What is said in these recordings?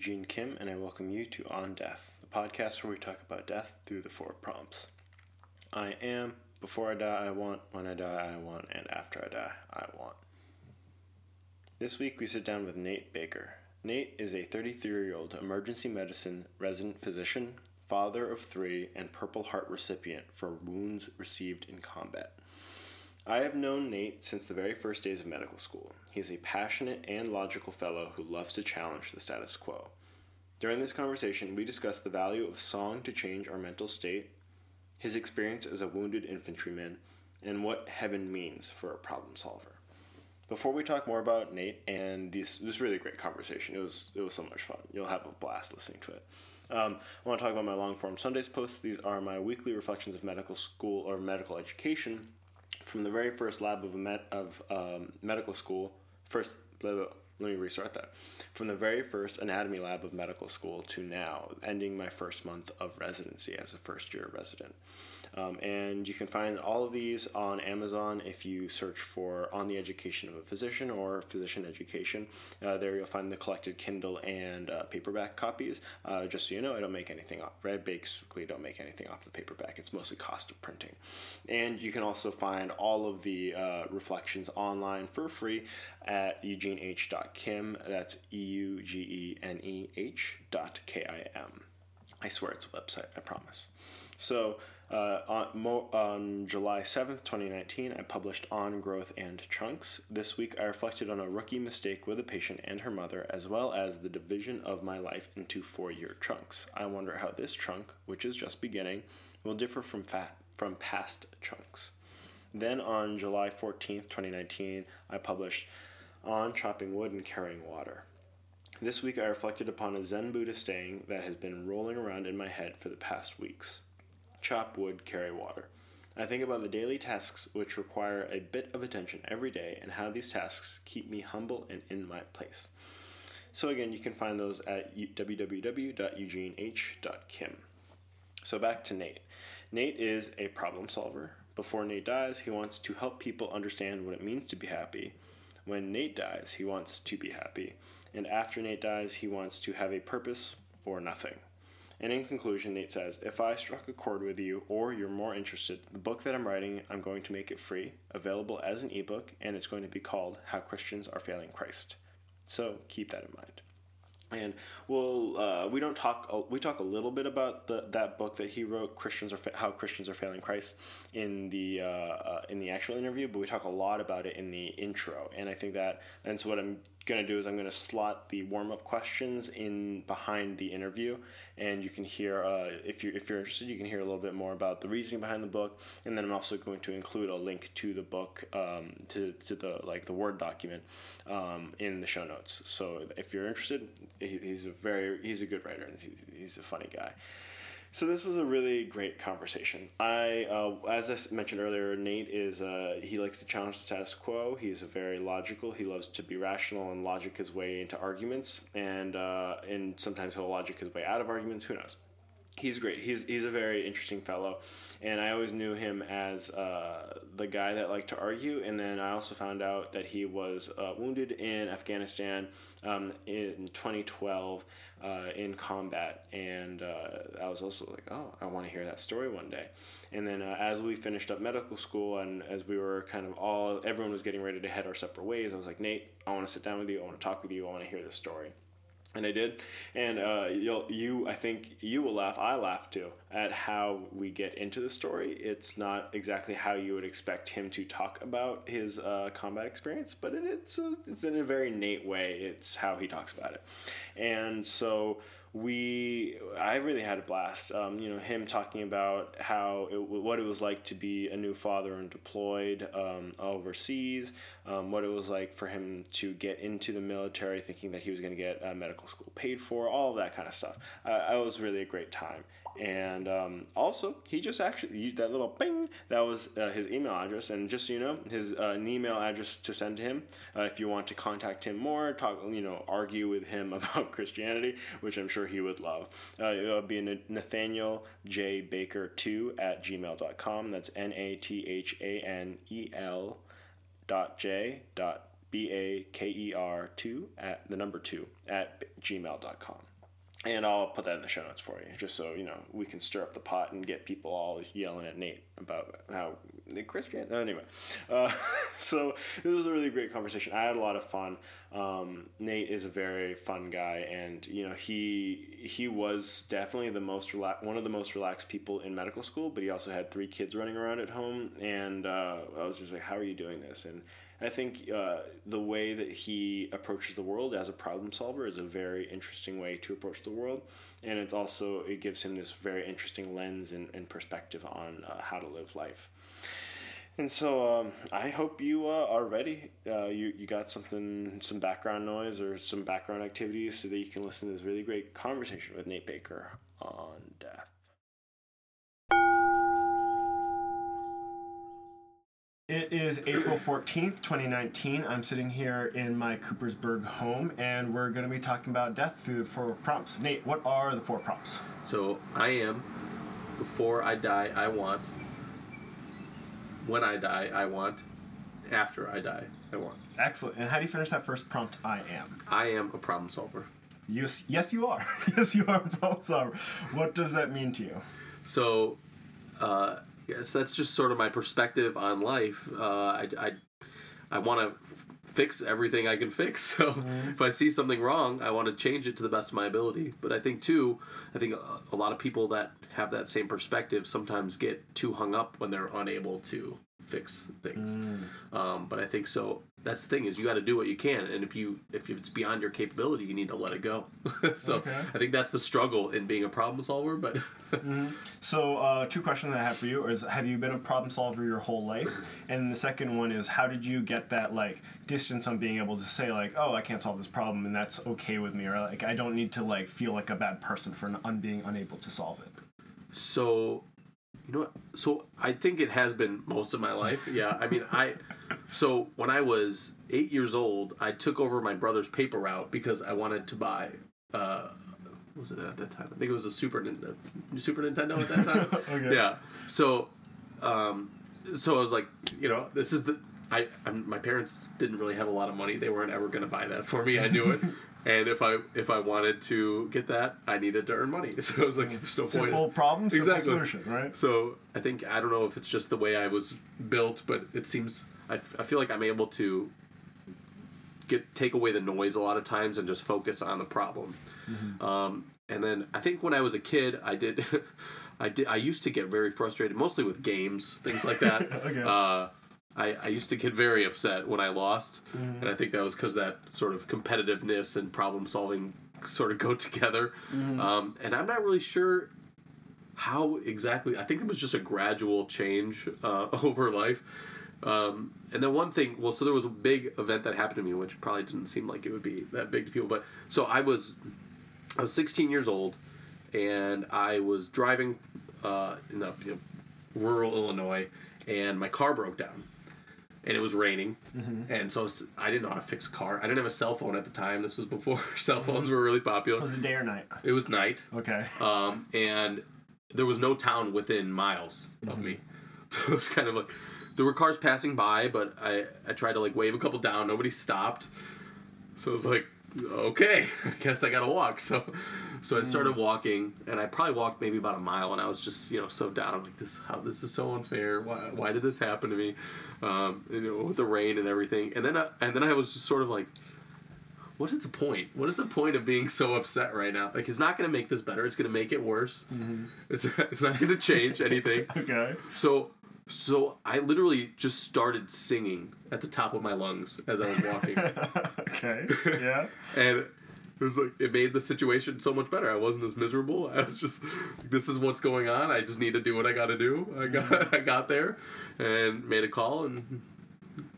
Eugene Kim, and I welcome you to On Death, the podcast where we talk about death through the four prompts. I am, before I die, I want, when I die, I want, and after I die, I want. This week we sit down with Nate Baker. Nate is a 33 year old emergency medicine resident physician, father of three, and Purple Heart recipient for wounds received in combat. I have known Nate since the very first days of medical school. He is a passionate and logical fellow who loves to challenge the status quo. During this conversation, we discuss the value of song to change our mental state, his experience as a wounded infantryman, and what heaven means for a problem solver. Before we talk more about Nate and this, this really great conversation. It was it was so much fun. You'll have a blast listening to it. Um, I want to talk about my long form Sundays posts. These are my weekly reflections of medical school or medical education from the very first lab of, med- of um, medical school, first, blah, blah, let me restart that. From the very first anatomy lab of medical school to now, ending my first month of residency as a first year resident. Um, and you can find all of these on Amazon if you search for On the Education of a Physician or Physician Education. Uh, there you'll find the collected Kindle and uh, paperback copies. Uh, just so you know, I don't make anything off. I basically don't make anything off the paperback. It's mostly cost of printing. And you can also find all of the uh, reflections online for free at eugeneh.kim. That's E U G E N E H dot K I M. I swear it's a website, I promise. So, uh, on, mo- on July 7th, 2019, I published On Growth and Chunks. This week, I reflected on a rookie mistake with a patient and her mother, as well as the division of my life into four year chunks. I wonder how this chunk, which is just beginning, will differ from, fa- from past chunks. Then on July 14th, 2019, I published On Chopping Wood and Carrying Water. This week, I reflected upon a Zen Buddhist saying that has been rolling around in my head for the past weeks chop wood, carry water. I think about the daily tasks which require a bit of attention every day and how these tasks keep me humble and in my place. So, again, you can find those at www.eugeneh.kim. So, back to Nate. Nate is a problem solver. Before Nate dies, he wants to help people understand what it means to be happy. When Nate dies, he wants to be happy. And after Nate dies, he wants to have a purpose or nothing. And in conclusion, Nate says, If I struck a chord with you or you're more interested, the book that I'm writing, I'm going to make it free, available as an ebook, and it's going to be called How Christians Are Failing Christ. So keep that in mind. And we'll uh, we don't talk we talk a little bit about the that book that he wrote Christians are fa- how Christians are failing Christ in the uh, uh, in the actual interview, but we talk a lot about it in the intro. And I think that and so what I'm going to do is I'm going to slot the warm up questions in behind the interview, and you can hear uh, if you if you're interested, you can hear a little bit more about the reasoning behind the book, and then I'm also going to include a link to the book um, to to the like the word document um, in the show notes. So if you're interested, he, he's a very he's a good writer and he's, he's a funny guy. So this was a really great conversation. I, uh, as I mentioned earlier, Nate is uh, he likes to challenge the status quo. He's very logical. He loves to be rational and logic his way into arguments, and uh, and sometimes he'll logic his way out of arguments. Who knows? He's great. He's he's a very interesting fellow, and I always knew him as uh, the guy that liked to argue. And then I also found out that he was uh, wounded in Afghanistan um, in 2012 uh, in combat, and uh, I was also like, oh, I want to hear that story one day. And then uh, as we finished up medical school, and as we were kind of all everyone was getting ready to head our separate ways, I was like, Nate, I want to sit down with you. I want to talk with you. I want to hear this story and I did. And uh, you, I think you will laugh. I laugh too at how we get into the story. It's not exactly how you would expect him to talk about his uh, combat experience, but it, it's a, it's in a very Nate way. It's how he talks about it, and so we I really had a blast. Um, you know, him talking about how it, what it was like to be a new father and deployed um, overseas, um, what it was like for him to get into the military, thinking that he was going to get uh, medical school paid for, all that kind of stuff. Uh, it was really a great time. And um, also, he just actually used that little ping. That was uh, his email address, and just so you know, his uh, an email address to send to him uh, if you want to contact him more, talk, you know, argue with him about Christianity, which I'm sure he would love. Uh, it would be Nathaniel J Baker two at gmail.com. That's N A T H A N E L dot J dot B A K E R 2 at the number 2 at gmail.com. And I'll put that in the show notes for you, just so you know we can stir up the pot and get people all yelling at Nate about how Christian. Anyway, uh, so this was a really great conversation. I had a lot of fun. Um, Nate is a very fun guy, and you know he he was definitely the most rela- one of the most relaxed people in medical school. But he also had three kids running around at home, and uh, I was just like, "How are you doing this?" and I think uh, the way that he approaches the world as a problem solver is a very interesting way to approach the world, and it's also it gives him this very interesting lens and, and perspective on uh, how to live life. And so um, I hope you uh, are ready. Uh, you you got something, some background noise or some background activities, so that you can listen to this really great conversation with Nate Baker on death. It is April 14th, 2019. I'm sitting here in my Coopersburg home, and we're going to be talking about death through the four prompts. Nate, what are the four prompts? So I am. Before I die, I want. When I die, I want. After I die, I want. Excellent. And how do you finish that first prompt? I am. I am a problem solver. Yes, yes, you are. yes, you are a problem solver. What does that mean to you? So, uh, yes, that's just sort of my perspective on life. Uh, I, I, I want to fix everything I can fix. So Mm-hmm. if I see something wrong, I want to change it to the best of my ability. But I think too, I think a, a lot of people that have that same perspective sometimes get too hung up when they're unable to fix things. Mm. Um, but I think so. That's the thing is you got to do what you can, and if you if it's beyond your capability, you need to let it go. so Okay. I think that's the struggle in being a problem solver. But So, uh, two questions that I have for you is: Have you been a problem solver your whole life? And the second one is: How did you get that like distance on being able to say like, "Oh, I can't solve this problem, and that's okay with me," or like, "I don't need to like feel like a bad person for un- being unable to solve it." So, you know, what? so I think it has been most of my life. Yeah, I mean, I. So when I was eight years old, I took over my brother's paper route because I wanted to buy. Uh, what was it at that time? I think it was a Super Nintendo. Super Nintendo at that time. Okay. Yeah. So, um, so I was like, you know, this is the. I, I'm, my parents didn't really have a lot of money. They weren't ever going to buy that for me. I knew it. And if I if I wanted to get that, I needed to earn money. So it was like there's no point. Simple problem, simple Exactly. solution, right? So I think I don't know if it's just the way I was built, but it seems I, I feel like I'm able to get take away the noise a lot of times and just focus on the problem. Um, and then I think when I was a kid, I did. I did. I used to get very frustrated, mostly with games, things like that. Okay. uh, I, I used to get very upset when I lost, Mm-hmm. and I think that was because that sort of competitiveness and problem solving sort of go together. Mm-hmm. Um, and I'm not really sure how exactly. I think it was just a gradual change uh, over life. Um, and then one thing, well, so there was a big event that happened to me, which probably didn't seem like it would be that big to people. But so I was, I was 16 years old, and I was driving uh, in the you know, rural Illinois, and my car broke down, and it was raining, and so I didn't know how to fix a car. I didn't have a cell phone at the time. This was before cell phones were really popular. Was it day or night? It was night, Okay. um, and there was no town within miles of me. So it was kind of like there were cars passing by, but I I tried to like wave a couple down. Nobody stopped. So I was like, okay, I guess I gotta walk. So so I started hmm. walking, and I probably walked maybe about a mile, and I was just you know so down like this. How this is so unfair. Why why did this happen to me? Um, you know with the rain and everything. And then I, and then I was just sort of like what is the point? What is the point of being so upset right now? Like, it's not going to make this better. It's going to make it worse. Mm-hmm. It's, it's not going to change anything. Okay. So, so I literally just started singing at the top of my lungs as I was walking, okay. Yeah. and it was like it made the situation so much better. I wasn't as miserable. I was just, this is what's going on. I just need to do what I got to do. I got, I got there, and made a call and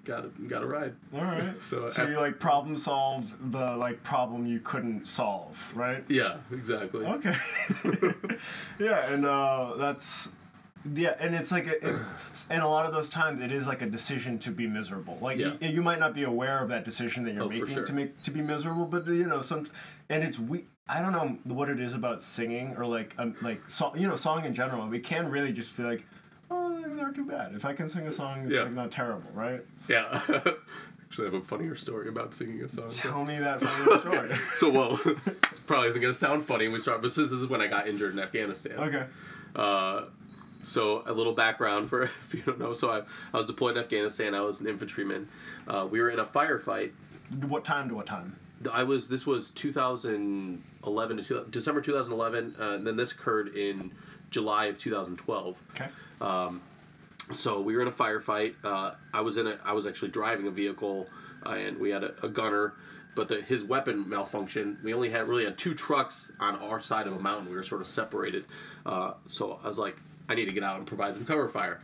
got a, got a ride. All right. So, So af- you like problem solved the like problem you couldn't solve, right? yeah, exactly. Okay. yeah, and uh, that's yeah, and it's like a, it, and a lot of those times it is like a decision to be miserable. Like Yeah. y- you, might not be aware of that decision that you're Oh, making sure. to make to be miserable, but you know some, and it's we. I don't know what it is about singing or like um, like song, you know, song in general. We can really just feel like, oh, things aren't too bad. If I can sing a song, it's Yeah. like not terrible, right? Yeah. Actually, I have a funnier story about singing a song. Tell me that story. So, well, probably isn't gonna sound funny when we start, but since this is when I got injured in Afghanistan. okay. Uh, so a little background for if you don't know. So I, I was deployed in Afghanistan. I was an infantryman. Uh, we were in a firefight. What time to what time? I was. This was 2011 to two, December 2011. Uh, and then this occurred in July of 2012. Okay. So we were in a firefight. Uh, I was in a. I was actually driving a vehicle, uh, and we had a, a gunner, but the, his weapon malfunctioned. We only had really had two trucks on our side of a mountain. We were sort of separated. Uh, so I was like, I need to get out and provide some cover fire.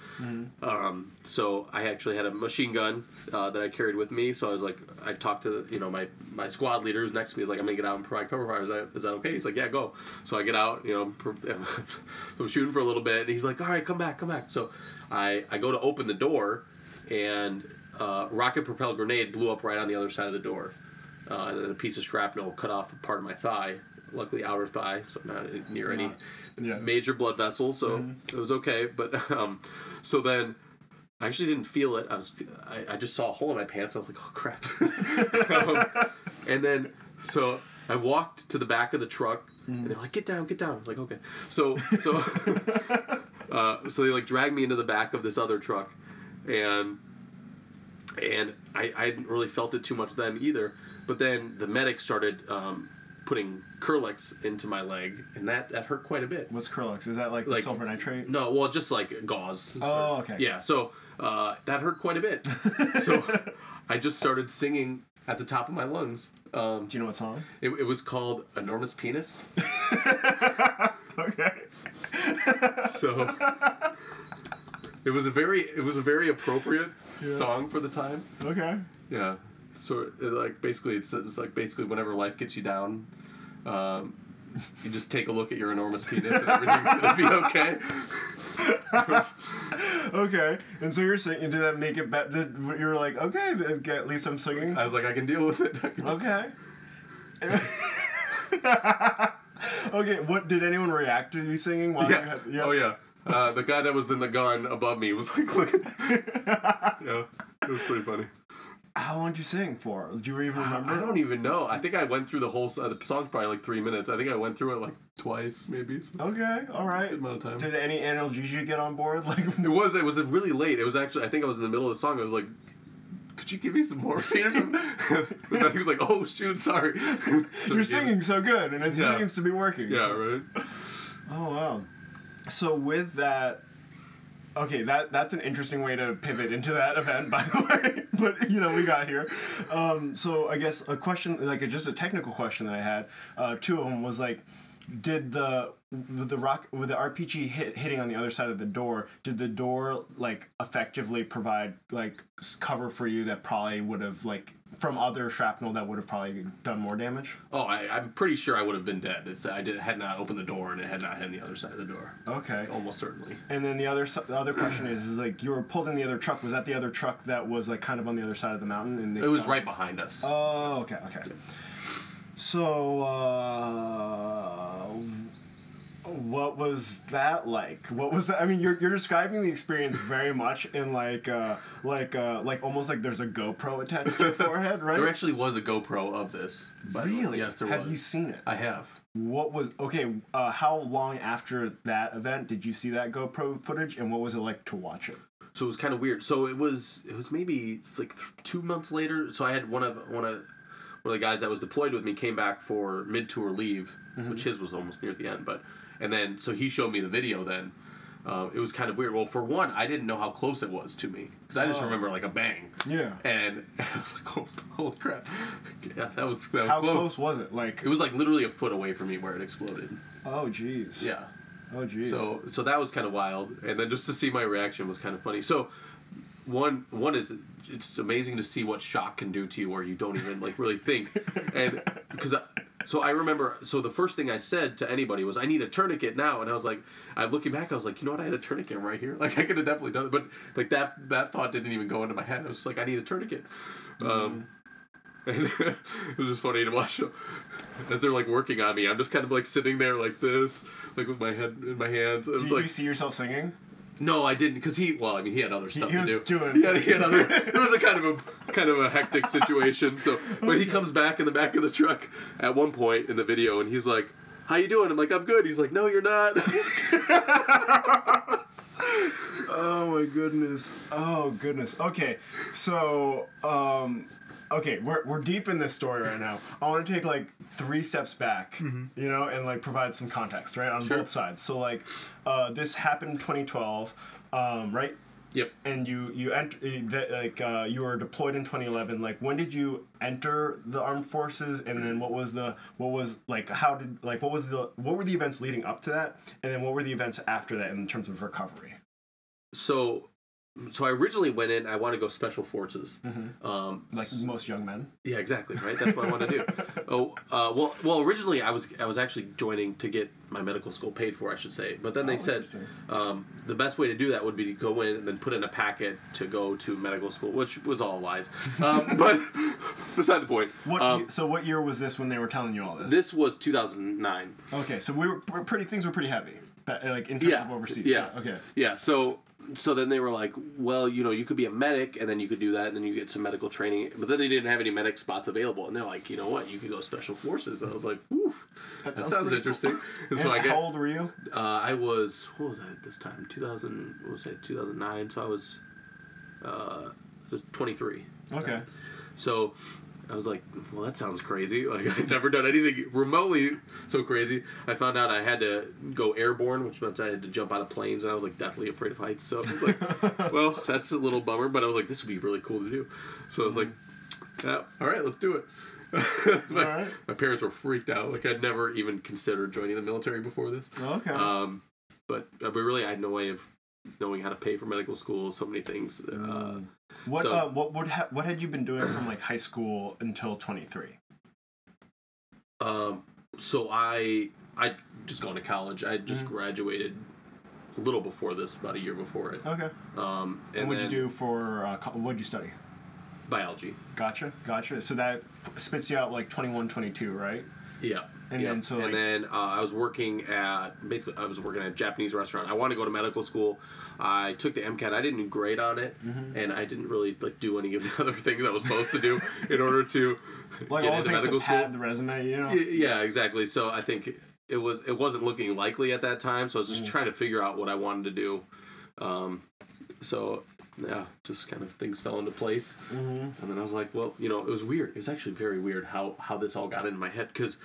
Um, so I actually had a machine gun uh, that I carried with me. So I was like, I talked to you know my my squad leader who's next to me. He's like, I'm gonna get out and provide cover fire. Is that is that okay? He's like, Yeah, go. So I get out. You know, pro- I'm shooting for a little bit, and he's like, All right, come back, come back. So I I go to open the door, and uh, rocket propelled grenade blew up right on the other side of the door, uh, and then a piece of shrapnel cut off part of my thigh. Luckily, outer thigh, so I'm not near any Yeah. major blood vessels, so it was okay. But um, so then I actually didn't feel it. I was I, I just saw a hole in my pants. I was like, oh crap. um, and then so I walked to the back of the truck, and they're like, get down, get down. I was like, okay. So so uh, so they like dragged me into the back of this other truck, and and I, I hadn't really felt it too much then either. But then the medic started um, putting Kerlix into my leg, and that, that hurt quite a bit. What's Kerlix? Is that like, Like- silver nitrate? No, well, just like gauze. Oh, okay. Yeah, so uh, that hurt quite a bit. so I just started singing at the top of my lungs. Um, Do you know what song? it, it was called Enormous Penis. Okay. So it was a very it was a very appropriate song for the time. Okay. Yeah. So it, like basically it's, it's like basically whenever life gets you down, um, you just take a look at your enormous penis and everything's gonna be okay. Okay. And so you're singing. Did that make it better? You were like, okay, at least I'm singing. I was like, I can deal with it. Okay. okay. What did anyone react to you singing while you Yeah. Oh yeah. Uh, the guy that was in the gun above me was like looking. yeah, it was pretty funny. How long did you sing for? Do you even remember? I don't even know. I think I went through the whole. Uh, the song's probably like three minutes. I think I went through it like twice, maybe. So Okay. All right. good amount of time. Did any analgesia get on board? Like. It was. It was really late. It was actually. I think I was in the middle of the song. I was like, "Could you give me some morphine?" or something? and then he was like, "Oh shoot, sorry." So You're singing so good, and it Yeah. seems to be working. Yeah. Right. Oh wow. So with that, okay, that that's an interesting way to pivot into that event, by the way. But you know, we got here. Um, so I guess a question, like just a technical question that I had, uh, two of them was like, did the the rock with the RPG hit hitting on the other side of the door? Did the door like effectively provide like cover for you that probably would have like from other shrapnel that would have probably done more damage? Oh, I, I'm pretty sure I would have been dead if I did had not opened the door and it had not hit the other side of the door. Okay. Almost certainly. And then the other the other question is, is like you were pulled in the other truck. Was that the other truck that was like kind of on the other side of the mountain? And It was right behind us. Oh, okay, okay. So, uh, what was that like? What was that? I mean, you're, you're describing the experience very much in like uh, like uh, like almost like there's a GoPro attached to your forehead, right? There actually was a GoPro of this. Really? Yes, there have was. you seen it? I have. What was okay? Uh, how long after that event did you see that GoPro footage, and what was it like to watch it? So it was kind of weird. So it was it was maybe like th- two months later. So I had one of one of one of the guys that was deployed with me came back for mid tour leave, Mm-hmm. which his was almost near the end. But and then so he showed me the video. Then uh, it was kind of weird. Well, for one, I didn't know how close it was to me because I just Oh. remember like a bang. Yeah. And I was like, oh, holy crap! Yeah, that was that was How close. close was it? Like, It was like literally a foot away from me where it exploded. oh, jeez. Yeah. Oh, jeez. So so that was kind of wild, and then just to see my reaction was kind of funny. So one one is it's amazing to see what shock can do to you where you don't even like really think, and because so I remember so the first thing I said to anybody was I need a tourniquet now, and I was like I'm looking back I was like you know what I had a tourniquet right here like I could have definitely done it, but like that that thought didn't even go into my head. I was like I need a tourniquet. Um, and it was just funny to watch as they're like working on me. I'm just kind of like sitting there like this, like with my head in my hands. Do Did like you see yourself singing? No, I didn't because he. Well, I mean, he had other stuff he to was do. doing- He had, he had other. It was a kind of a kind of a hectic situation. So, but he comes back in the back of the truck at one point in the video, and he's like, "How you doing?" I'm like, "I'm good." He's like, "No, you're not." Oh my goodness. Oh goodness. Okay, so um, okay, we're we're deep in this story right now. I want to take like three steps back, you know, and like provide some context, right, on Sure. both sides. So like, uh, this happened in 2012, um, right? yep. And you you ent- uh, that, like uh, you were deployed in 2011. Like when did you enter the armed forces? And then what was the what was like how did like what was the what were the events leading up to that? And then what were the events after that in terms of recovery? So, so I originally went in. I want to go special forces. Um, Like most young men. Yeah, exactly. Right. That's what I want to do. Oh, uh, well, well. Originally, I was I was actually joining to get my medical school paid for, I should say. But then they Oh, said um, the best way to do that would be to go in and then put in a packet to go to medical school, which was all lies. Um, but beside the point. What? Um, so what year was this when they were telling you all this? this was 2009. okay, so we were pretty. Things were pretty heavy, like in terms Yeah. of overseas. Yeah. Okay. Yeah. So so then they were like, well, you know, you could be a medic and then you could do that and then you get some medical training. But then they didn't have any medic spots available, and they're like, you know what, you could go special forces. I was like, whew, that, sounds sounds interesting. And And so I how old were you? uh, I was what was I at this time? 2000. What was it? 2009. So I was, uh, I was 23. Okay. So I was like, well, that sounds crazy. Like I'd never done anything remotely so crazy. I found out I had to go airborne, which meant I had to jump out of planes, and I was like deathly afraid of heights. So I was like, well, that's a little bummer, but I was like, this would be really cool to do. So I was like, yeah, all right, let's do it. my, All right. my parents were freaked out. Like I'd never even considered joining the military before this. Okay. Um, but uh, but really, I had no way of knowing how to pay for medical school. So many things. Uh, what so- uh, what would ha- what had you been doing from like high school until 23? Um, so I I just gone to college. I just Mhm. graduated a little before this, about a year before it. Okay. Um, And, and what'd you do for uh, what'd you study? Biology. Gotcha. Gotcha. So that spits you out like 21, 22, right? Yeah. And yeah. then so, and like- then uh, I was working at basically I was working at a Japanese restaurant. I wanted to go to medical school. I took the MCAT. I didn't do great on it, Mm-hmm. and I didn't really like do any of the other things I was supposed to do in order to Like get all into the medical school. pad the resume, you know? Y- Yeah, exactly. So I think it was it wasn't looking likely at that time. So I was just trying to figure out what I wanted to do. Um, so yeah, just kind of things fell into place. Mm-hmm. And then I was like, well, you know, it was weird. It was actually very weird how how this all got into my head because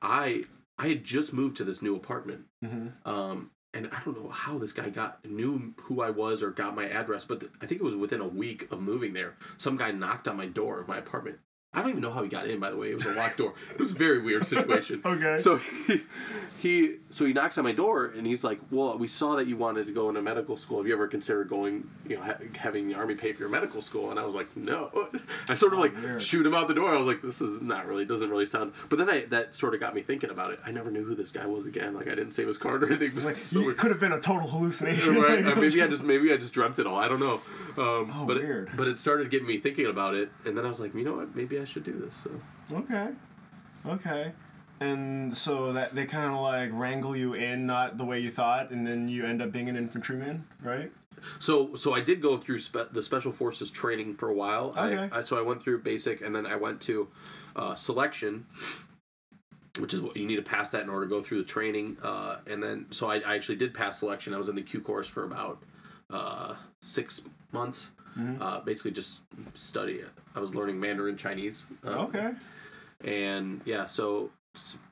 I I had just moved to this new apartment. Mm-hmm. Um, and I don't know how this guy got knew who I was or got my address, but th- I think it was within a week of moving there. Some guy knocked on my door of my apartment. I don't even know how he got in. By the way, it was a locked door. It was a very weird situation. Okay. So he, he so he knocks on my door and he's like, "Well, we saw that you wanted to go into medical school. Have you ever considered going, you know, ha- having the army pay for your medical school?" And I was like, "No." I sort of like shoot him out the door. I was like, "This is not really doesn't really sound." But then I that sort of got me thinking about it. I never knew who this guy was again. Like I didn't save his card or anything. But Like, so it could have been a total hallucination. right? Like, Or maybe I just maybe I just dreamt it all. I don't know. Um, Oh, but it- weird. but it started getting me thinking about it, and then I was like, you know what? Maybe I should do this. So Okay. Okay. And so that they kind of like wrangle you in, not the way you thought, and then you end up being an infantryman, right? So so I did go through spe- the special forces training for a while. Okay. I, I, so I went through basic, and then I went to uh, selection, which is what you need to pass that in order to go through the training. Uh, and then so I, I actually did pass selection. I was in the Q course for about uh, six months. Mm-hmm. Uh, basically, just study. It. I was learning Mandarin Chinese. Um, Okay. And yeah, so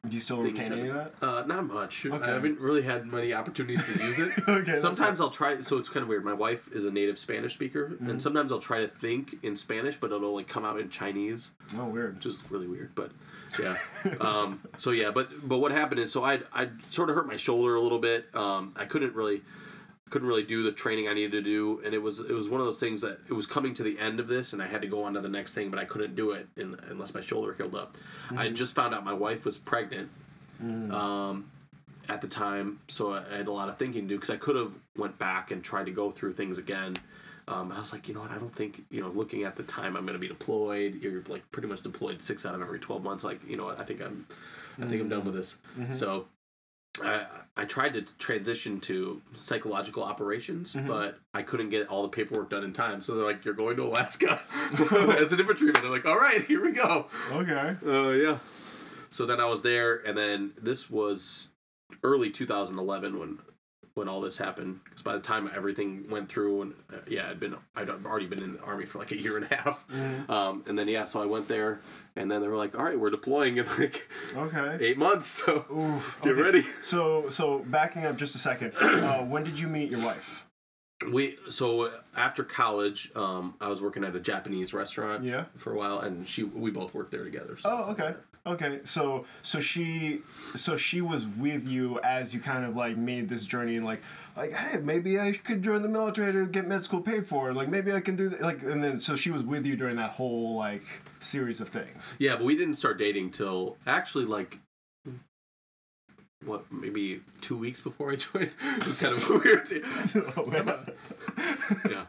Do you still retain any of that? uh, not much. Okay. I haven't really had many opportunities to use it. Okay, Sometimes I'll try. So it's kind of weird. My wife is a native Spanish speaker, Mm-hmm. and sometimes I'll try to think in Spanish, but it'll like come out in Chinese, Oh, weird. which is really weird. But yeah. um, so yeah, but but what happened is, so I I sort of hurt my shoulder a little bit. Um, I couldn't really couldn't really do the training I needed to do, and it was it was one of those things that it was coming to the end of this, and I had to go on to the next thing, but I couldn't do it in, unless my shoulder healed up. I had just found out my wife was pregnant. Um, at the time, so I had a lot of thinking to do because I could have went back and tried to go through things again. Um, but I was like, you know what? I don't think you know. Looking at the time, I'm going to be deployed. You're like pretty much deployed six out of every twelve months. Like, you know what? I think I'm, I think I'm done with this. So, I I tried to transition to psychological operations, Mhm. but I couldn't get all the paperwork done in time. So they're like, "You're going to Alaska as an infantryman." I'm like, "All right, here we go." Okay. Uh, yeah. So then I was there, and then this was early 2011 when when all this happened. Because by the time everything went through, and uh, yeah, I'd been I'd already been in the army for like a year and a half. Mhm. Um, and then yeah, so I went there, and then they were like, "All right, we're deploying in like Okay. eight months, so Oof. get okay. ready." So so backing up just a second. Uh, when did you meet your wife? We so after college, um, I was working at a Japanese restaurant Yeah. for a while, and she we both worked there together. so Oh, okay. Okay. So so she so she was with you as you kind of like made this journey and like like hey maybe I could join the military to get med school paid for like maybe I can do that like and then so she was with you during that whole like series of things. Yeah, but we didn't start dating till actually like what maybe two weeks before I joined. it was kind of weird. oh, man. yeah.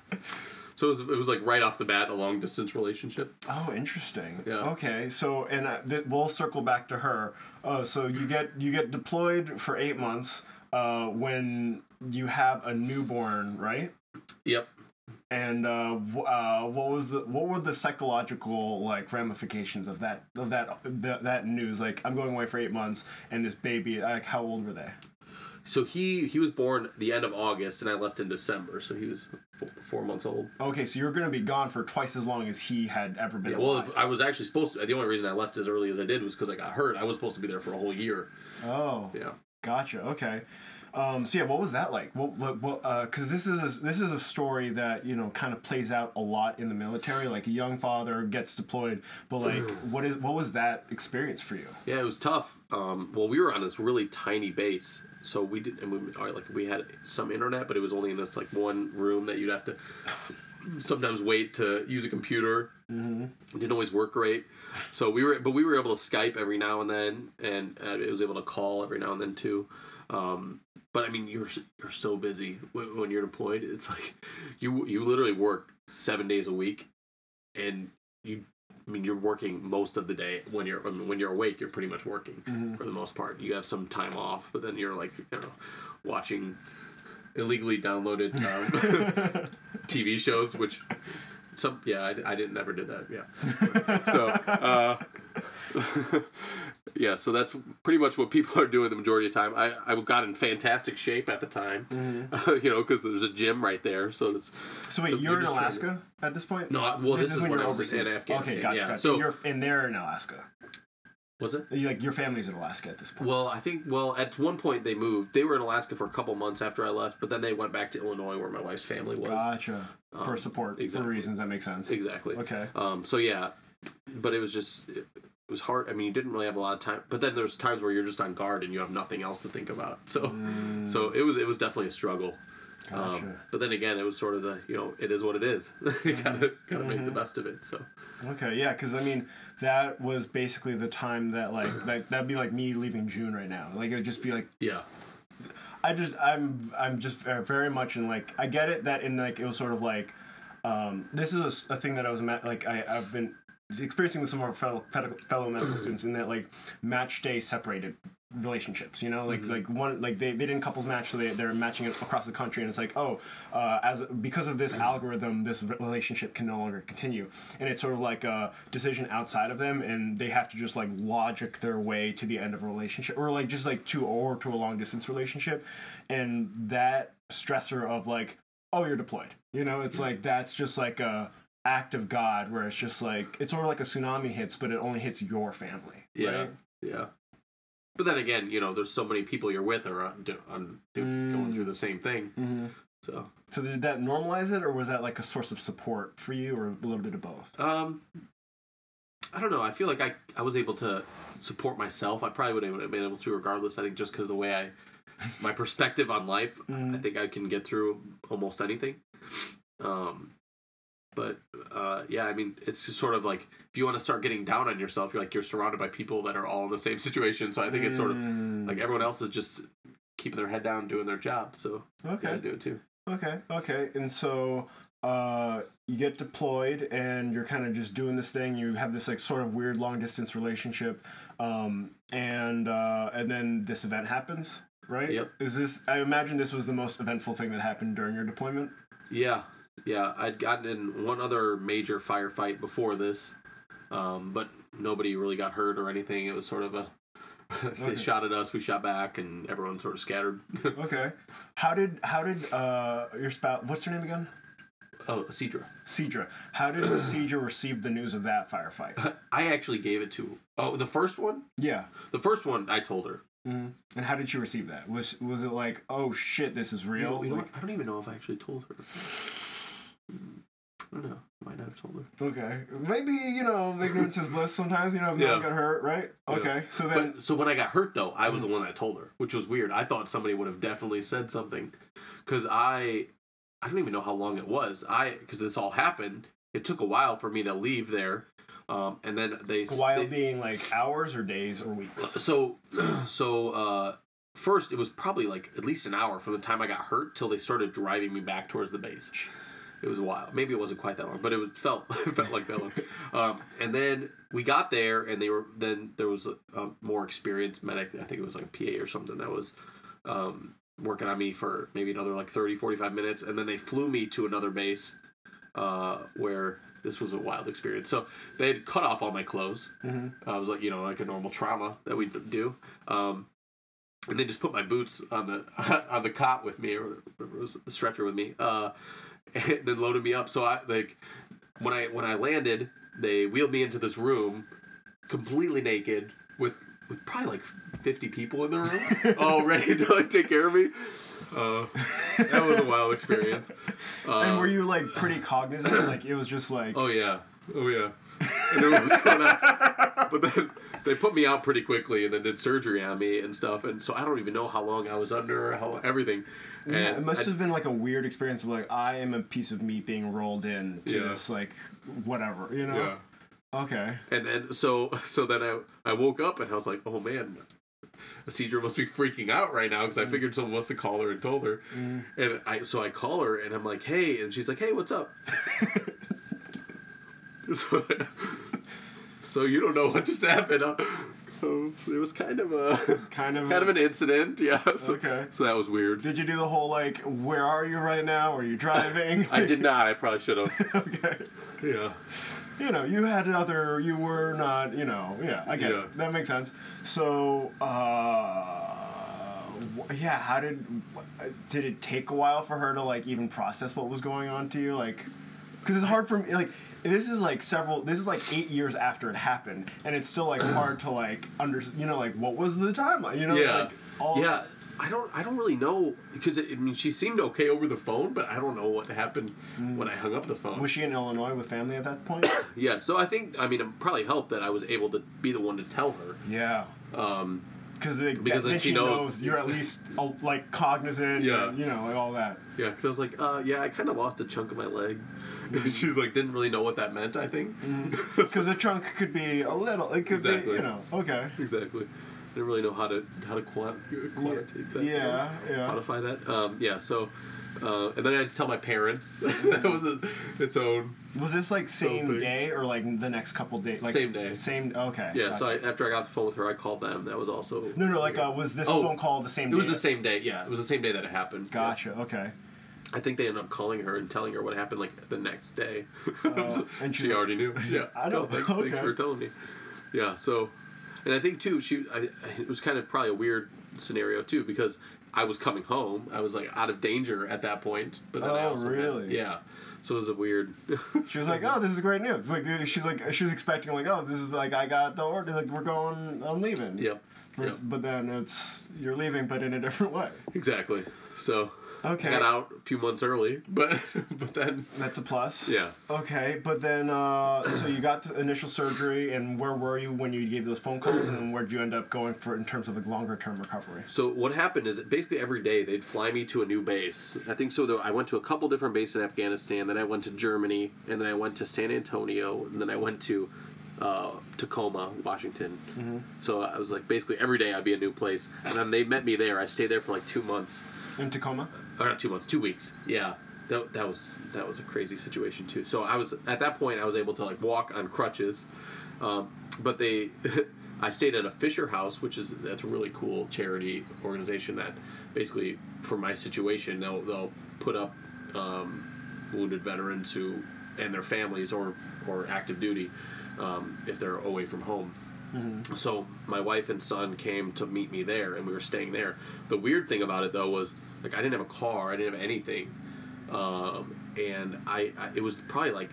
So it was, it was like right off the bat a long distance relationship. Oh, interesting. Yeah. Okay, so and uh, th- we'll circle back to her. Uh, so you get you get deployed for eight months uh, when you have a newborn, right? Yep. And uh, uh, what was the what were the psychological like ramifications of that of that that, that news? Like I'm going away for eight months, and this baby. Like how old were they? So he he was born the end of August, and I left in December. So he was four, four months old. Okay, so you're going to be gone for twice as long as he had ever been. Yeah, well, alive. I was actually supposed to. The only reason I left as early as I did was because I got hurt. I was supposed to be there for a whole year. oh. Yeah. Gotcha. Okay. Um, so yeah, what was that like? What, what, what, uh, this is a, this is a story that, you know, kind of plays out a lot in the military. Like a young father gets deployed, but like, what is, what was that experience for you? Yeah, it was tough. Um, well, we were on this really tiny base, so we did, and we like we had some internet, but it was only in this like one room that you'd have to sometimes wait to use a computer. Mm-hmm. It didn't always work great, so we were, but we were able to Skype every now and then, and uh, it was able to call every now and then too. Um, but I mean, you're you're so busy when, when you're deployed. It's like you you literally work seven days a week, and you I mean, you're working most of the day. When you're I mean, when you're awake, you're pretty much working Mhm. for the most part. You have some time off, but then you're like, you know, watching illegally downloaded um, TV shows, which some yeah, I, I didn't never did that. Yeah, so uh, yeah, so that's pretty much what people are doing the majority of the time. I I got in fantastic shape at the time, you know, because there's a gym right there. So it's So wait, So you're you're in Alaska at this point? no, I- well, this, is, when, I was in Afghanistan. Okay, gotcha, yeah. gotcha. So you're, and they're in Alaska. what's it? You, like your family's in Alaska at this point. Well, I think well at one point they moved. They were in Alaska for a couple months after I left, but then they went back to Illinois where my wife's family was. Gotcha. for Um, support, exactly. for reasons that make sense. Exactly. Okay. Um, so yeah, but it was just it was hard. I mean, you didn't really have a lot of time. But then there's times where you're just on guard and you have nothing else to think about. So Mm, so it was it was definitely a struggle. gotcha. Um, but then again, it was sort of the you know it is what it is. you gotta gotta make Mm-hmm. the best of it. So Okay, yeah, because I mean, that was basically the time that like like that'd be like me leaving June right now. Like it would just be like yeah, I just I'm I'm just very much in like I get it that in like it was sort of like um, this is a thing that I was like I I've been experiencing with some of our fellow fellow, medical students in that like match day separated relationships you know? Like mm-hmm. like one like they, they didn't couples match so they, they're matching it across the country and it's like oh uh, as because of this mm-hmm. algorithm this relationship can no longer continue. And it's sort of like a decision outside of them and they have to just like logic their way to the end of a relationship or like just like to or to a long distance relationship. And that stressor of like oh you're deployed you know? It's mm-hmm. like that's just like a act of god where it's just like it's sort of like a tsunami hits but it only hits your family yeah, right? yeah. But then again, you know, there's so many people you're with are on, do- on going Mm. through the same thing. mm-hmm. So so did that normalize it or was that like a source of support for you or a little bit of both Um, I don't know. I feel like I I was able to support myself. I probably would have been able to regardless. I think just because the way I my perspective on life, I Mhm. think I can get through almost anything. Um, but uh, yeah, I mean, it's just sort of like if you want to start getting down on yourself, you're like you're surrounded by people that are all in the same situation. So I think it's sort of Mm. like everyone else is just keeping their head down, doing their job. So okay I do it too. Okay, okay. And so uh, you get deployed and you're kind of just doing this thing. You have this like sort of weird long distance relationship. Um, and uh, and then this event happens. right? Yep. Is this? I imagine this was the most eventful thing that happened during your deployment. Yeah, yeah. I'd gotten in one other major firefight before this, um, but nobody really got hurt or anything. It was sort of a they Okay. shot at us, we shot back, and everyone sort of scattered. Okay. How did how did uh your spouse? What's her name again? oh, Cedra. Cedra. How did Cedra receive the news of that firefight? I actually gave it to. Oh, the first one. Yeah. The first one I told her. And how did she receive that? Was was it like, oh shit, this is You real? know, you know Like- what? I don't even know if I actually told her. I don't know. Might not have told her. okay. Maybe you know ignorance is bliss. Sometimes you know if no one Yeah. got hurt, right? Yeah. Okay. So then, But so when I got hurt though, I was the one that told her, which was weird. I thought somebody would have definitely said something, because I, I don't even know how long it was. I because this all happened. It took a while for me to leave there, um, and then they while they- being like hours or days or weeks. so so uh, first it was probably like at least an hour from the time I got hurt till they started driving me back towards the base. It was a while. Maybe it wasn't quite that long, but it was felt it felt like that long. Um, and then we got there, and they were then there was a, a more experienced medic. I think it was like a PA or something that was um, working on me for maybe another like 30, 45 minutes, and then they flew me to another base uh, where this was a wild experience. So they had cut off all my clothes. Mm-hmm. Uh, it was like you know like a normal trauma that we do. Um, and they just put my boots on the on the cot with me or it was the stretcher with me. Uh, then loaded me up. So I like when I when I landed, they wheeled me into this room, completely naked with with probably like fifty people in the room, all ready to like take care of me. Uh, that was a wild experience. Uh, and were you like pretty cognizant? like it was just like. Oh yeah, oh yeah. And then was going on? But then they put me out pretty quickly, and then did surgery on me and stuff. And so I don't even know how long I was under, how everything. And Yeah, it must I- have been like a weird experience of like I am a piece of meat being rolled in to Yeah. this like whatever you know. yeah. Okay. And then so so then I I woke up and I was like, oh man, Cedra must be freaking out right now because I mm. figured someone must have called her and told her. Mm. And I so I call her and I'm like, hey, and she's like, hey, what's up? so, so you don't know what just happened. Huh? It was kind of a Kind of. kind of an incident, yeah. So, Okay. So that was weird. Did you do the whole like, where are you right now? Are you driving? I did not. I probably should have. okay. Yeah. You know, you had other. You were not. You know. Yeah, I get Yeah. it. That makes sense. So, uh, yeah. How did? Did it take a while for her to like even process what was going on to you? Like, because it's hard for me. Like, this is like several. This is like eight years after it happened, and it's still like hard to like under. You know, like what was the timeline? You know, Yeah. like all. yeah. I don't. I don't really know because I mean she seemed okay over the phone, but I don't know what happened when I hung up the phone. Was she in Illinois with family at that point? yeah. So I think I mean it probably helped that I was able to be the one to tell her. yeah. Um, Because they, Because then she knows, knows- you're at least uh, like cognizant. Yeah. and, you know, like all that. yeah, because I was like, uh, yeah, I kind of lost a chunk of my leg. she was like, didn't really know what that meant. I think. Because a chunk could be a little. It could be, Exactly. you know. Okay. exactly. Didn't really know how to how to quant- quantitate that. Yeah, yeah. Quantify that. Um, yeah. So. Uh, and then I had to tell my parents. that was a, its own. Was this like same big. day or like the next couple days? Like Same day. Same. Okay. Yeah. So I, after I got the phone with her, I called them. That was also. No, no. Like, uh, was this Oh, phone call the same? Day? It was the same day. Yeah, it was the same day that it happened. Yeah. Gotcha. Okay. I think they ended up calling her and telling her what happened like the next day. Oh, and she like- already knew. Yeah. I know. No, thanks, Okay. thanks for telling me. Yeah. So, and I think too, she. I, it was kind of probably a weird scenario too because I was coming home. I was like out of danger at that point. But then I Oh, also had- really? yeah. So it was a weird. She was like, "Oh, this is great news." Like, she's like, she was expecting like, "Oh, this is like, I got the order. Like, we're going. I'm leaving." Yep. First, Yep. But then it's you're leaving, but in a different way. Exactly. So. Okay. I got out a few months early, but but then That's a plus. yeah. Okay, but then uh, so you got the initial surgery, and where were you when you gave those phone calls, and where did you end up going for in terms of like longer term recovery? So what happened is basically every day they'd fly me to a new base. I think so. Though I went to a couple different bases in Afghanistan. Then I went to Germany, and then I went to San Antonio, and then I went to uh, Tacoma, Washington. So I was like basically every day I'd be a new place, and then they met me there. I stayed there for like two months, In Tacoma. or not two months, two weeks. Yeah. That, that was that was a crazy situation too. So I was at that point I was able to like walk on crutches, um, but they I stayed at a Fisher House, which is that's a really cool charity organization that basically for my situation they'll they'll put up um, wounded veterans who and their families or or active duty um, if they're away from home. So my wife and son came to meet me there, and we were staying there. The weird thing about it though was like I didn't have a car, I didn't have anything, um, and I, I it was probably like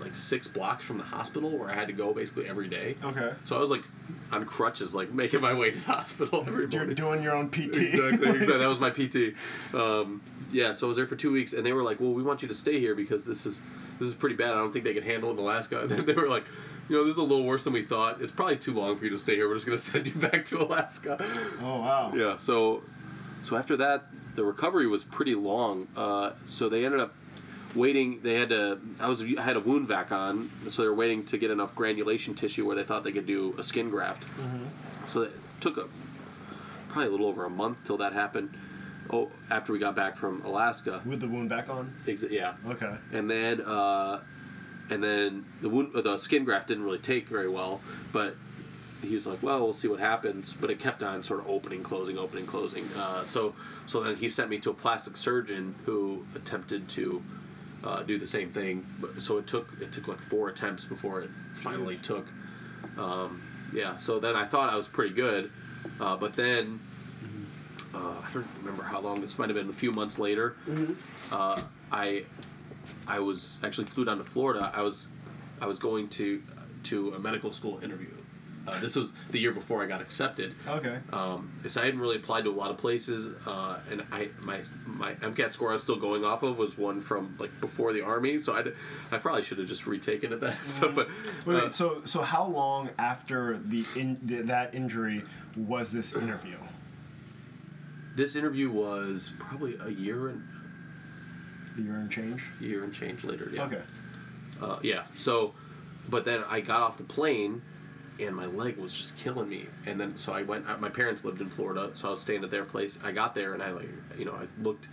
like six blocks from the hospital where I had to go basically every day. Okay. So I was like on crutches, like making my way to the hospital every You're doing your own PT. exactly, exactly. That was my PT. Um, yeah, so I was there for two weeks, and they were like, "Well, we want you to stay here because this is this is pretty bad. I don't think they can handle it in Alaska." And then they were like, "You know, this is a little worse than we thought. It's probably too long for you to stay here. We're just going to send you back to Alaska." oh wow. Yeah. So, so after that, the recovery was pretty long. Uh, so they ended up waiting. They had to. I was. I had a wound vac on, so they were waiting to get enough granulation tissue where they thought they could do a skin graft. So it took a probably a little over a month till that happened. Oh, after we got back from Alaska. With the wound vac on. Ex- yeah. Okay. And then, uh, and then the wound, the skin graft didn't really take very well, but he was like, "Well, we'll see what happens." But it kept on sort of opening, closing, opening, closing. Uh, so, so then he sent me to a plastic surgeon who attempted to uh, do the same thing. But so it took it took like four attempts before it finally Jeez. took. Um, yeah. So then I thought I was pretty good, uh, but then. Uh, I don't remember how long. This might have been a few months later. Uh, I I was actually flew down to Florida. I was I was going to to a medical school interview. Uh, this was the year before I got accepted. Okay. Um, so I hadn't really applied to a lot of places, uh, and I my my MCAT score I was still going off of was one from like before the army. So I I probably should have just retaken it that. So, but Wait, uh, wait, so so how long after the in the, that injury was this interview? this interview was probably a year and Year and change. year and change later. Yeah. Okay. Uh, yeah. So, but then I got off the plane, and my leg was just killing me. And then so I went. uh, My parents lived in Florida, so I was staying at their place. I got there, and I like, you know, I looked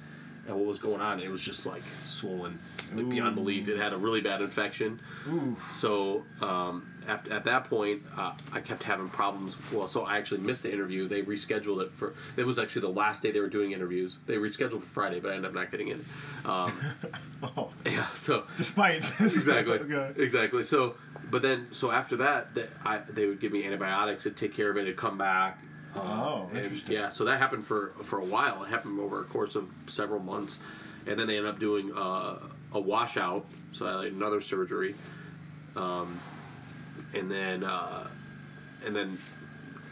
at what was going on. It was just like swollen, like beyond belief. It had a really bad infection. Ooh. So um, after, at that point, uh, I kept having problems. Well, so I actually missed the interview. They rescheduled it for. It was actually the last day they were doing interviews. They rescheduled for Friday, but I ended up not getting in. Um, Oh. yeah. So Despite this. exactly okay. exactly so but then so after that I, they would give me antibiotics to take care of it it'd come back Oh, and interesting. yeah so that happened for for a while it happened over a course of several months and then they ended up doing uh, a washout so I had another surgery um, and then uh, and then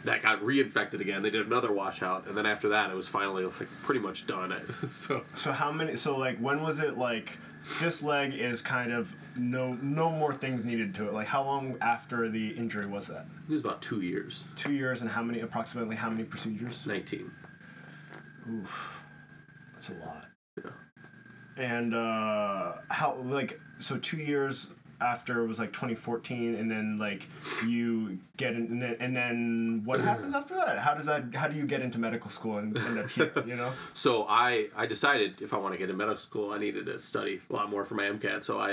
that got reinfected again they did another washout and then after that it was finally like pretty much done so So how many? So like, when was it like? This leg is kind of no no more things needed to it. Like how long after the injury was that? it was about two years Two years and how many? Approximately how many procedures? 19 Oof, that's a lot. yeah. And uh, how like so two years after it was like 2014, and then like you get in, and then and then what happens after that? How does that? How do you get into medical school and end up here? You know? So I I decided if I want to get into medical school, I needed to study a lot more for my MCAT. So I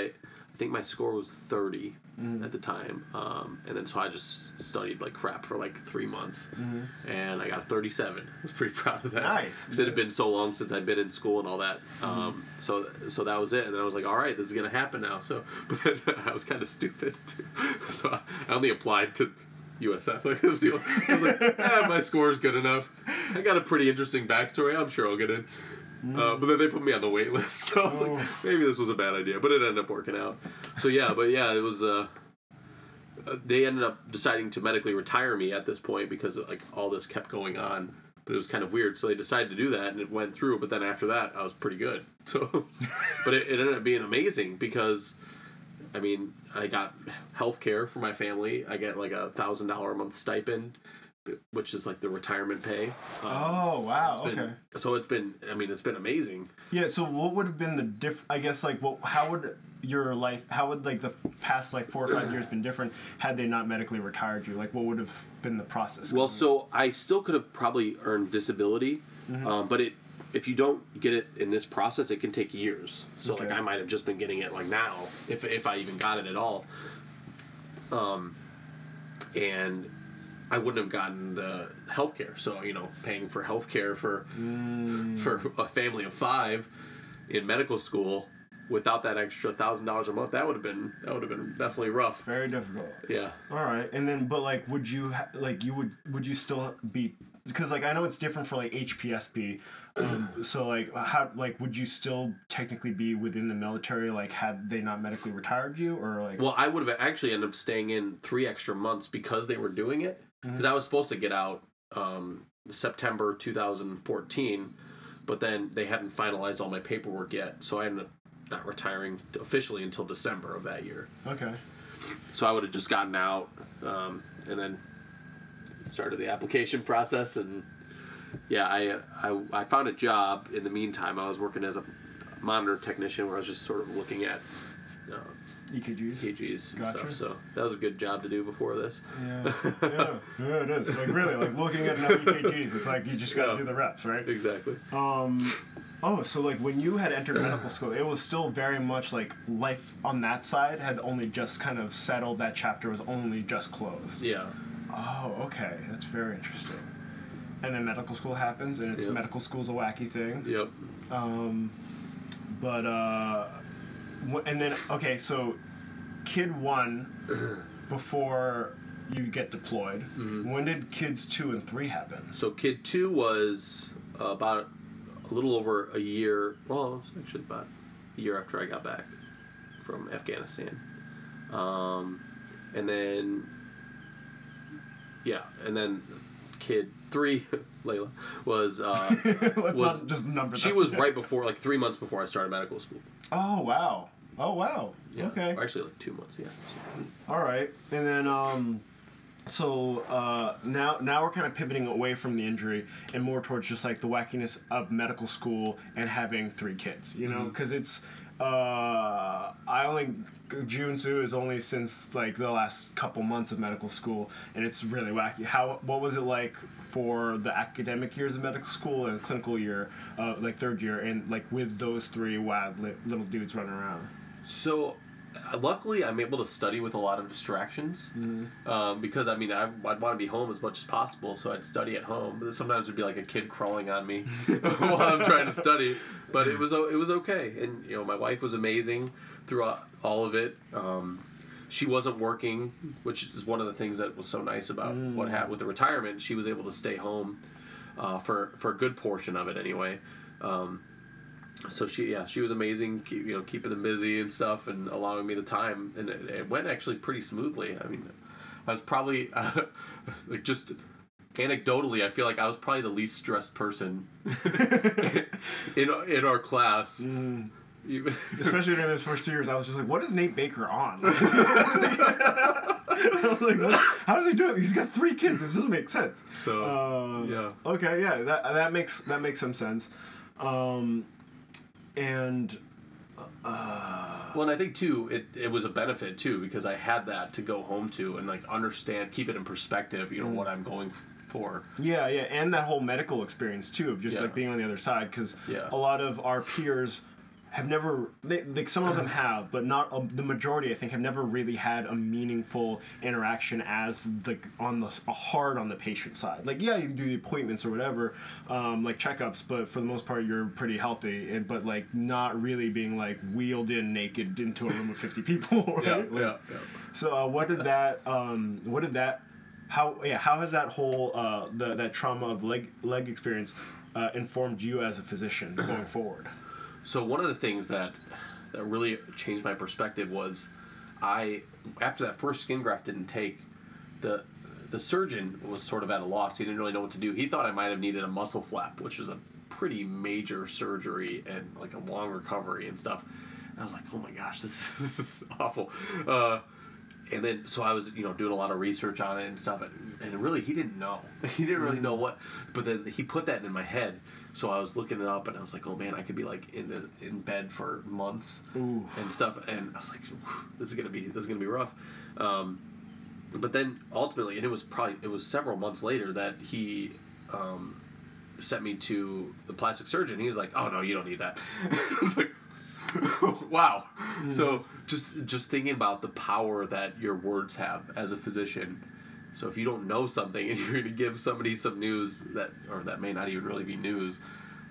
I think my score was 30 Mm-hmm. at the time, um, and then so I just studied like crap for like three months, and I got a 37. I was pretty proud of that. Mm-hmm. Nice. because it had been so long since I'd been in school and all that. Mm-hmm. Um, so so that was it, and then I was like, all right, this is gonna happen now. So but then I was kind of stupid, too. so I only applied to. USF. Like, it was the only- I was like, eh, my score's good enough. I got a pretty interesting backstory. I'm sure I'll get in. Uh, but then they put me on the wait list, so I was like, maybe this was a bad idea. But it ended up working out. So yeah, but yeah, it was. Uh, uh, they ended up deciding to medically retire me at this point because like all this kept going on. But it was kind of weird, so they decided to do that, and it went through. But then after that, I was pretty good. So, but it, it ended up being amazing because I mean, I got health care for my family. I get like a thousand dollar a month stipend, which is like the retirement pay. Um, Oh wow. been- Okay. So it's been, I mean, it's been amazing. Yeah. So what would have been the diff? I guess like what? How would your life? How would like the past like four or five years been different had they not medically retired you? Like what would have been the process? Well, so I still could have probably earned disability, Mm-hmm. um, but it if you don't get it in this process, it can take years. So like I might have just been getting it like now, if if I even got it at all. Um, and I wouldn't have gotten the health care. So you know, paying for health care for for a family of five in medical school without that extra thousand dollars a month, that would have been that would have been definitely rough. Very difficult. Yeah. All right, and then but like, would you ha- like you would would you still be because like I know it's different for like HPSP, um, so like how like would you still technically be within the military like had they not medically retired you or like Well, I would have actually ended up staying in three extra months because they were doing it. Because I was supposed to get out um, September 2014, but then they hadn't finalized all my paperwork yet, so I ended up not retiring officially until December of that year. okay So I would have just gotten out um, and then started the application process and yeah, I, I I found a job in the meantime. I was working as a monitor technician where I was just sort of looking at uh, EKGs EKGs and Gotcha. stuff. So that was a good job to do before this. yeah yeah yeah it is like really like looking at enough EKGs it's like you just gotta Yeah. do the reps right Exactly. Um. Oh, so like when you had entered medical school, it was still very much like life on that side had only just kind of settled. That chapter was only just closed. Yeah. Oh, okay, that's very interesting. And then medical school happens, and it's Yep. medical school's a wacky thing. Yep. Um, but uh, and then okay, so kid one before you get deployed. Mm-hmm. When did kids two and three happen? So kid two was about a little over a year. Well, it was actually about a year after I got back from Afghanistan. Um, and then, yeah, and then kid three, Layla, was uh, Let's Was- just number. she was right before, like three months before I started medical school. Oh wow. Oh wow. Yeah. Okay. Or actually, like two months. Yeah. All right. And then um so uh now now we're kind of pivoting away from the injury and more towards just like the wackiness of medical school and having three kids, you know, cuz it's uh I only Junsu is only since like the last couple months of medical school and it's really wacky. How what was it like for the academic years of medical school and clinical year uh like third year and like with those three wild li- little dudes running around? So, uh, luckily, I'm able to study with a lot of distractions um, because I mean I, I'd want to be home as much as possible, so I'd study at home. But sometimes it'd be like a kid crawling on me while I'm trying to study, but it was it was okay. And you know, my wife was amazing throughout all of it. Um, she wasn't working, which is one of the things that was so nice about what happened with the retirement. She was able to stay home uh, for for a good portion of it anyway. Um, so she yeah she was amazing keep, you know keeping them busy and stuff and allowing me the time and it, it went actually pretty smoothly i mean i was probably uh, like just anecdotally i feel like i was probably the least stressed person in in our class Even- Especially during those first two years, I was just like, "What is Nate Baker on?" I like, "How does he do it? He's got three kids. This doesn't make sense." so Uh, yeah Okay. Yeah. That that makes that makes some sense. Um, and uh, well and i think too it, it was a benefit too because i had that to go home to and like understand keep it in perspective you know what i'm going for yeah, yeah, and that whole medical experience too of just Yeah. like being on the other side because Yeah. a lot of our peers have never they, like some of them have but not um, the majority i think have never really had a meaningful interaction as like on the hard on the patient side like yeah you do the appointments or whatever um, like checkups but for the most part you're pretty healthy and but like not really being like wheeled in naked into a room of 50 people right? yeah Like, yeah, yeah. so uh, what did that um, what did that how yeah how has that whole uh, the, that trauma of leg leg experience uh, informed you as a physician going forward So one of the things that that really changed my perspective was I after that first skin graft didn't take the the surgeon was sort of at a loss. He didn't really know what to do. He thought I might have needed a muscle flap, which was a pretty major surgery and like a long recovery and stuff. And I was like, oh my gosh, this, this is awful. Uh, and then so I was you know doing a lot of research on it and stuff, and, and really he didn't know. He didn't really know what. But then he put that in my head. So I was looking it up, and I was like, "Oh man, I could be like in the in bed for months Ooh. and stuff." And I was like, "This is gonna be this is gonna be rough." Um, but then ultimately, and it was probably it was several months later that he um, sent me to the plastic surgeon. He was like, "Oh no, you don't need that." I was like, "Wow." So just just thinking about the power that your words have as a physician, So if you don't know something and you're going to give somebody some news that, or that may not even really be news,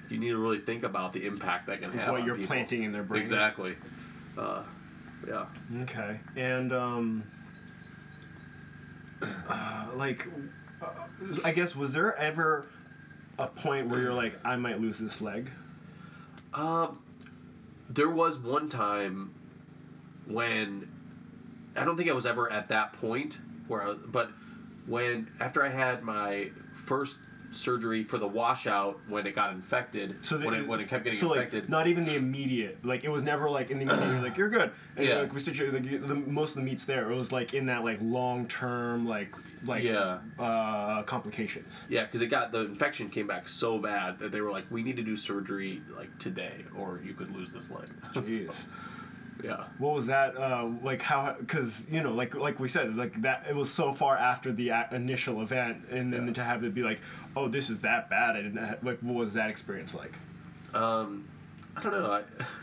you need to really think about the impact that can have. what you're people. planting in their brain. Exactly. Uh, yeah. Okay, and um, uh, like, uh, I guess was there ever a point where you're like, I might lose this leg? Um, there was one time when I don't think I was ever at that point where, I, but when after I had my first surgery for the washout when it got infected, So the, when it when it kept getting so infected, like not even the immediate, like it was never like in the immediate. you're like you're good. And Yeah. like we situ- like the most of the meats there. It was like in that like long term like like Yeah. uh, complications. yeah, because it got the infection came back so bad that they were like, we need to do surgery like today, or you could lose this leg. Jeez. Yeah. What was that uh, like? How? Because you know, like like we said, like that. It was so far after the a- initial event, and then Yeah. to have it be like, oh, this is that bad. I didn't. Ha-. Like, what was that experience like? Um, I don't know.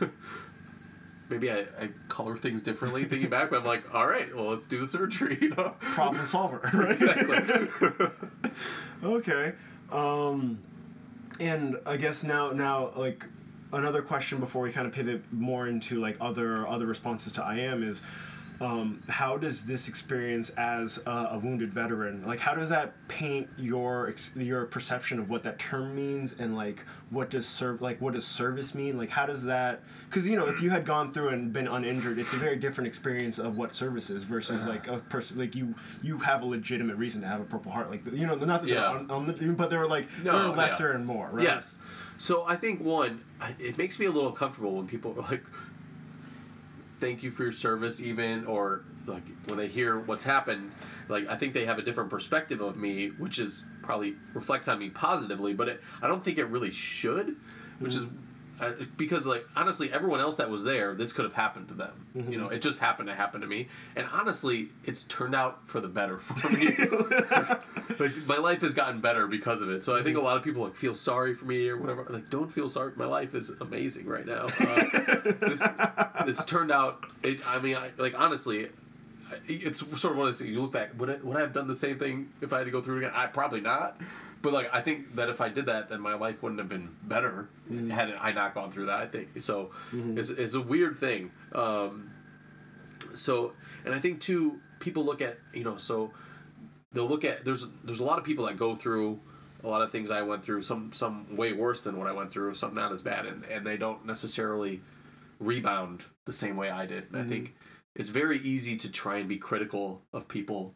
I, maybe I, I color things differently thinking back, but I'm like, all right, well, let's do the surgery. You know? Problem solver, right? exactly. okay. Um, and I guess now now like another question before we kind of pivot more into like other other responses to I am is. Um, how does this experience as a, a wounded veteran like how does that paint your your perception of what that term means and like what does serve like what does service mean like how does that because you know if you had gone through and been uninjured it's a very different experience of what service is versus like a person like you you have a legitimate reason to have a purple heart like you know not Yeah. on, on the, but they're like No, they're yeah. lesser and more right Yes. So I think one, it makes me a little uncomfortable when people are like, "Thank you for your service," even or like when they hear what's happened. Like I think they have a different perspective of me, which is probably reflects on me positively, but it, I don't think it really should, which mm-hmm. is. Because like honestly everyone else that was there this could have happened to them you know it just happened to happen to me and honestly it's turned out for the better for me like my life has gotten better because of it. So I think a lot of people like feel sorry for me or whatever. Like, don't feel sorry. My life is amazing right now. Uh, this, this turned out. It, I mean, I, like honestly, it's sort of one of those things. You look back. Would I, would I have done the same thing if I had to go through it again? I probably not. But like, I think that if I did that, then my life wouldn't have been better mm-hmm. had I not gone through that. I think so. Mm-hmm. It's, it's a weird thing. Um, so, and I think too, people look at you know so they'll look at there's there's a lot of people that go through a lot of things I went through some some way worse than what I went through some not as bad and, and they don't necessarily rebound the same way I did and I mm-hmm. think it's very easy to try and be critical of people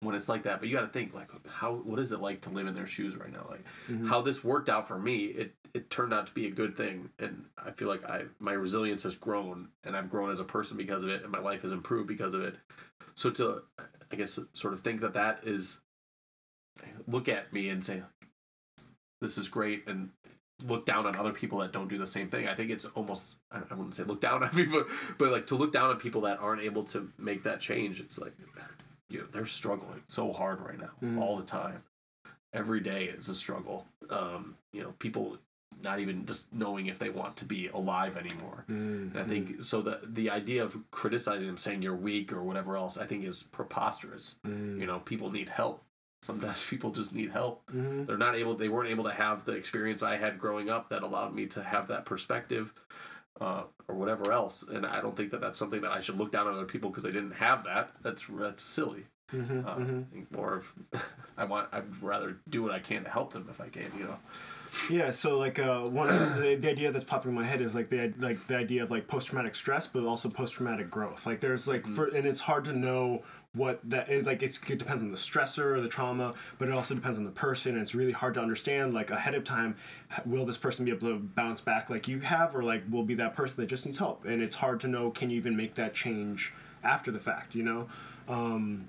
when it's like that but you got to think like how what is it like to live in their shoes right now like mm-hmm. how this worked out for me it it turned out to be a good thing and I feel like I my resilience has grown and I've grown as a person because of it and my life has improved because of it so to I guess sort of think that that is look at me and say this is great and look down on other people that don't do the same thing. I think it's almost I I wouldn't say look down on people, but like to look down on people that aren't able to make that change. It's like you know, they're struggling so hard right now Mhm. all the time. Every day is a struggle. Um, you know, people not even just knowing if they want to be alive anymore. Mm, And I think so. The the idea of criticizing them, saying you're weak or whatever else, I think is preposterous. mm, You know, people need help. Sometimes people just need help. They're not able. They weren't able to have the experience I had growing up that allowed me to have that perspective, uh, or whatever else. And I don't think that that's something that I should look down on other people because they didn't have that. That's that's silly. Mhm, Uh, mhm. More of I want. I'd rather do what I can to help them if I can. You know. Yeah, so like uh, one of the, the idea that's popping in my head is like the like the idea of like post traumatic stress, but also post traumatic growth. Like there's like for and it's hard to know what that is like. It's, it depends on the stressor or the trauma, but it also depends on the person. And it's really hard to understand like ahead of time. Will this person be able to bounce back like you have, or like will be that person that just needs help? And it's hard to know. Can you even make that change after the fact? You know. Um,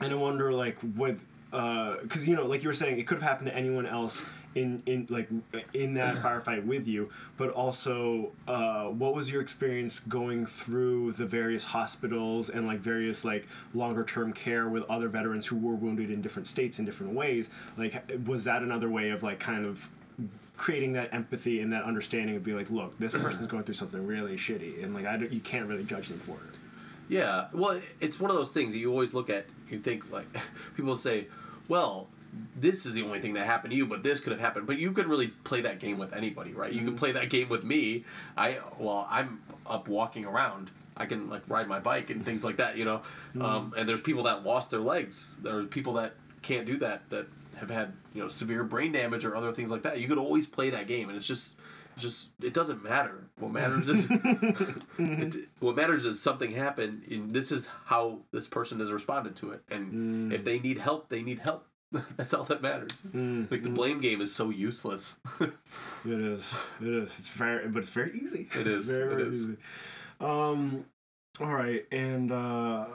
and I wonder like with because you know like you were saying it could have happened to anyone else in in like in that firefight with you but also uh, what was your experience going through the various hospitals and like various like longer term care with other veterans who were wounded in different states in different ways like was that another way of like kind of creating that empathy and that understanding of be like look this person's going through something really shitty and like I don't, you can't really judge them for it Yeah, well, it's one of those things that you always look at. You think like people say, "Well, this is the only thing that happened to you, but this could have happened." But you can really play that game with anybody, right? You can mm-hmm. play that game with me. I well, I'm up walking around. I can like ride my bike and things like that, you know. Mm-hmm. Um, and there's people that lost their legs. There's people that can't do that that have had you know severe brain damage or other things like that. You could always play that game, and it's just. Just it doesn't matter. What matters is it, what matters is something happened, and this is how this person has responded to it. And mm. if they need help, they need help. That's all that matters. Like the blame game is so useless. It is. It is. It's very, but it's very easy. It it's is, Very, it very is. easy. Um, all right, and uh,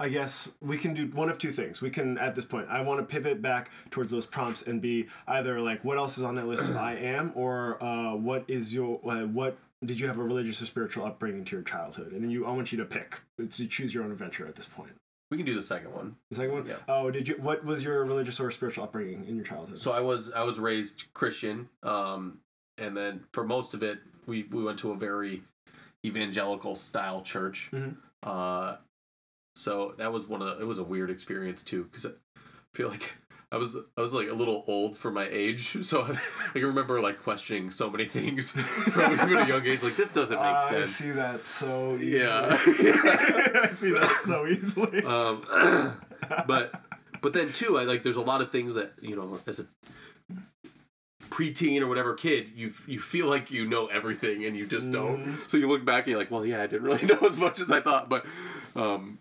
I guess we can do one of two things. We can, at this point, I want to pivot back towards those prompts and be either like, what else is on that list of I am, or uh, what is your uh, what did you have a religious or spiritual upbringing to your childhood? And then you, I want you to pick. To choose your own adventure at this point. We can do the second one. The second one. Yeah. Oh, did you? What was your religious or spiritual upbringing in your childhood? So I was I was raised Christian, um, and then for most of it, we we went to a very evangelical style church. Mhm. Uh, so that was one of the, it was a weird experience too because I feel like I was I was like a little old for my age, so I, I can remember like questioning so many things from even a young age. Like this doesn't make I sense. I see that so easily. Yeah. I see that so easily. um, but but then too, I like there's a lot of things that you know as a preteen or whatever kid, you you feel like you know everything and you just don't. So you look back and you're like, well, yeah, I didn't really know as much as I thought, but um,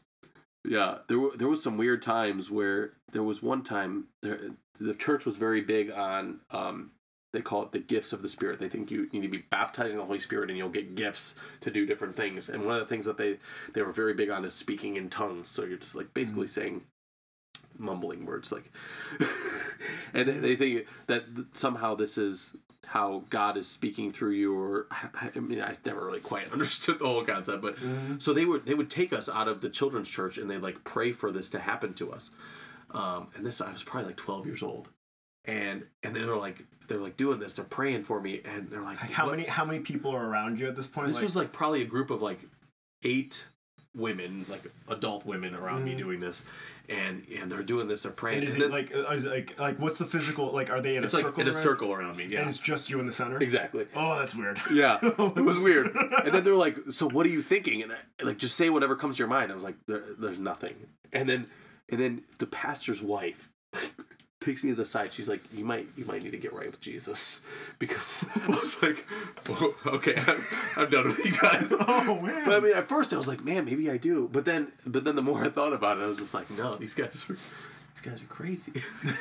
yeah, there were there was some weird times where there was one time there the church was very big on um. They call it the gifts of the Spirit. They think you need to be baptizing the Holy Spirit, and you'll get gifts to do different things. And one of the things that they they were very big on is speaking in tongues. So you're just like basically saying mumbling words like and they- they think that somehow this is how God is speaking through you or I I mean I never really quite understood the whole concept but so they would they would take us out of the children's church and they like pray for this to happen to us um, and this I was probably like 12 years old and and they're like they're like doing this they're praying for me and they're like how "What?" many how many people are around you at this point? This Like, was like probably a group of like eight women, like adult women around me Mhm. doing this, and and they're doing this. They're praying. and is and it then like uh, is it like like what's the physical like? Are they in it's a like circle? in a around? circle around me. Yeah, and it's just you in the center. exactly. Oh, that's weird. Yeah, it was weird. And then they're like, "So what are you thinking?" And I, like, just say whatever comes to your mind. I was like, there, "There's nothing." And then, and then the pastor's wife takes me to the side. She's like, "You might, you might need to get right with Jesus," because I was like, "Oh, "Okay, I'm, I'm done with you guys." Oh man. But I mean, at first I was like, "Man, maybe I do." But then, but then the more I thought about it, I was just like, "No, these guys are." These guys are crazy.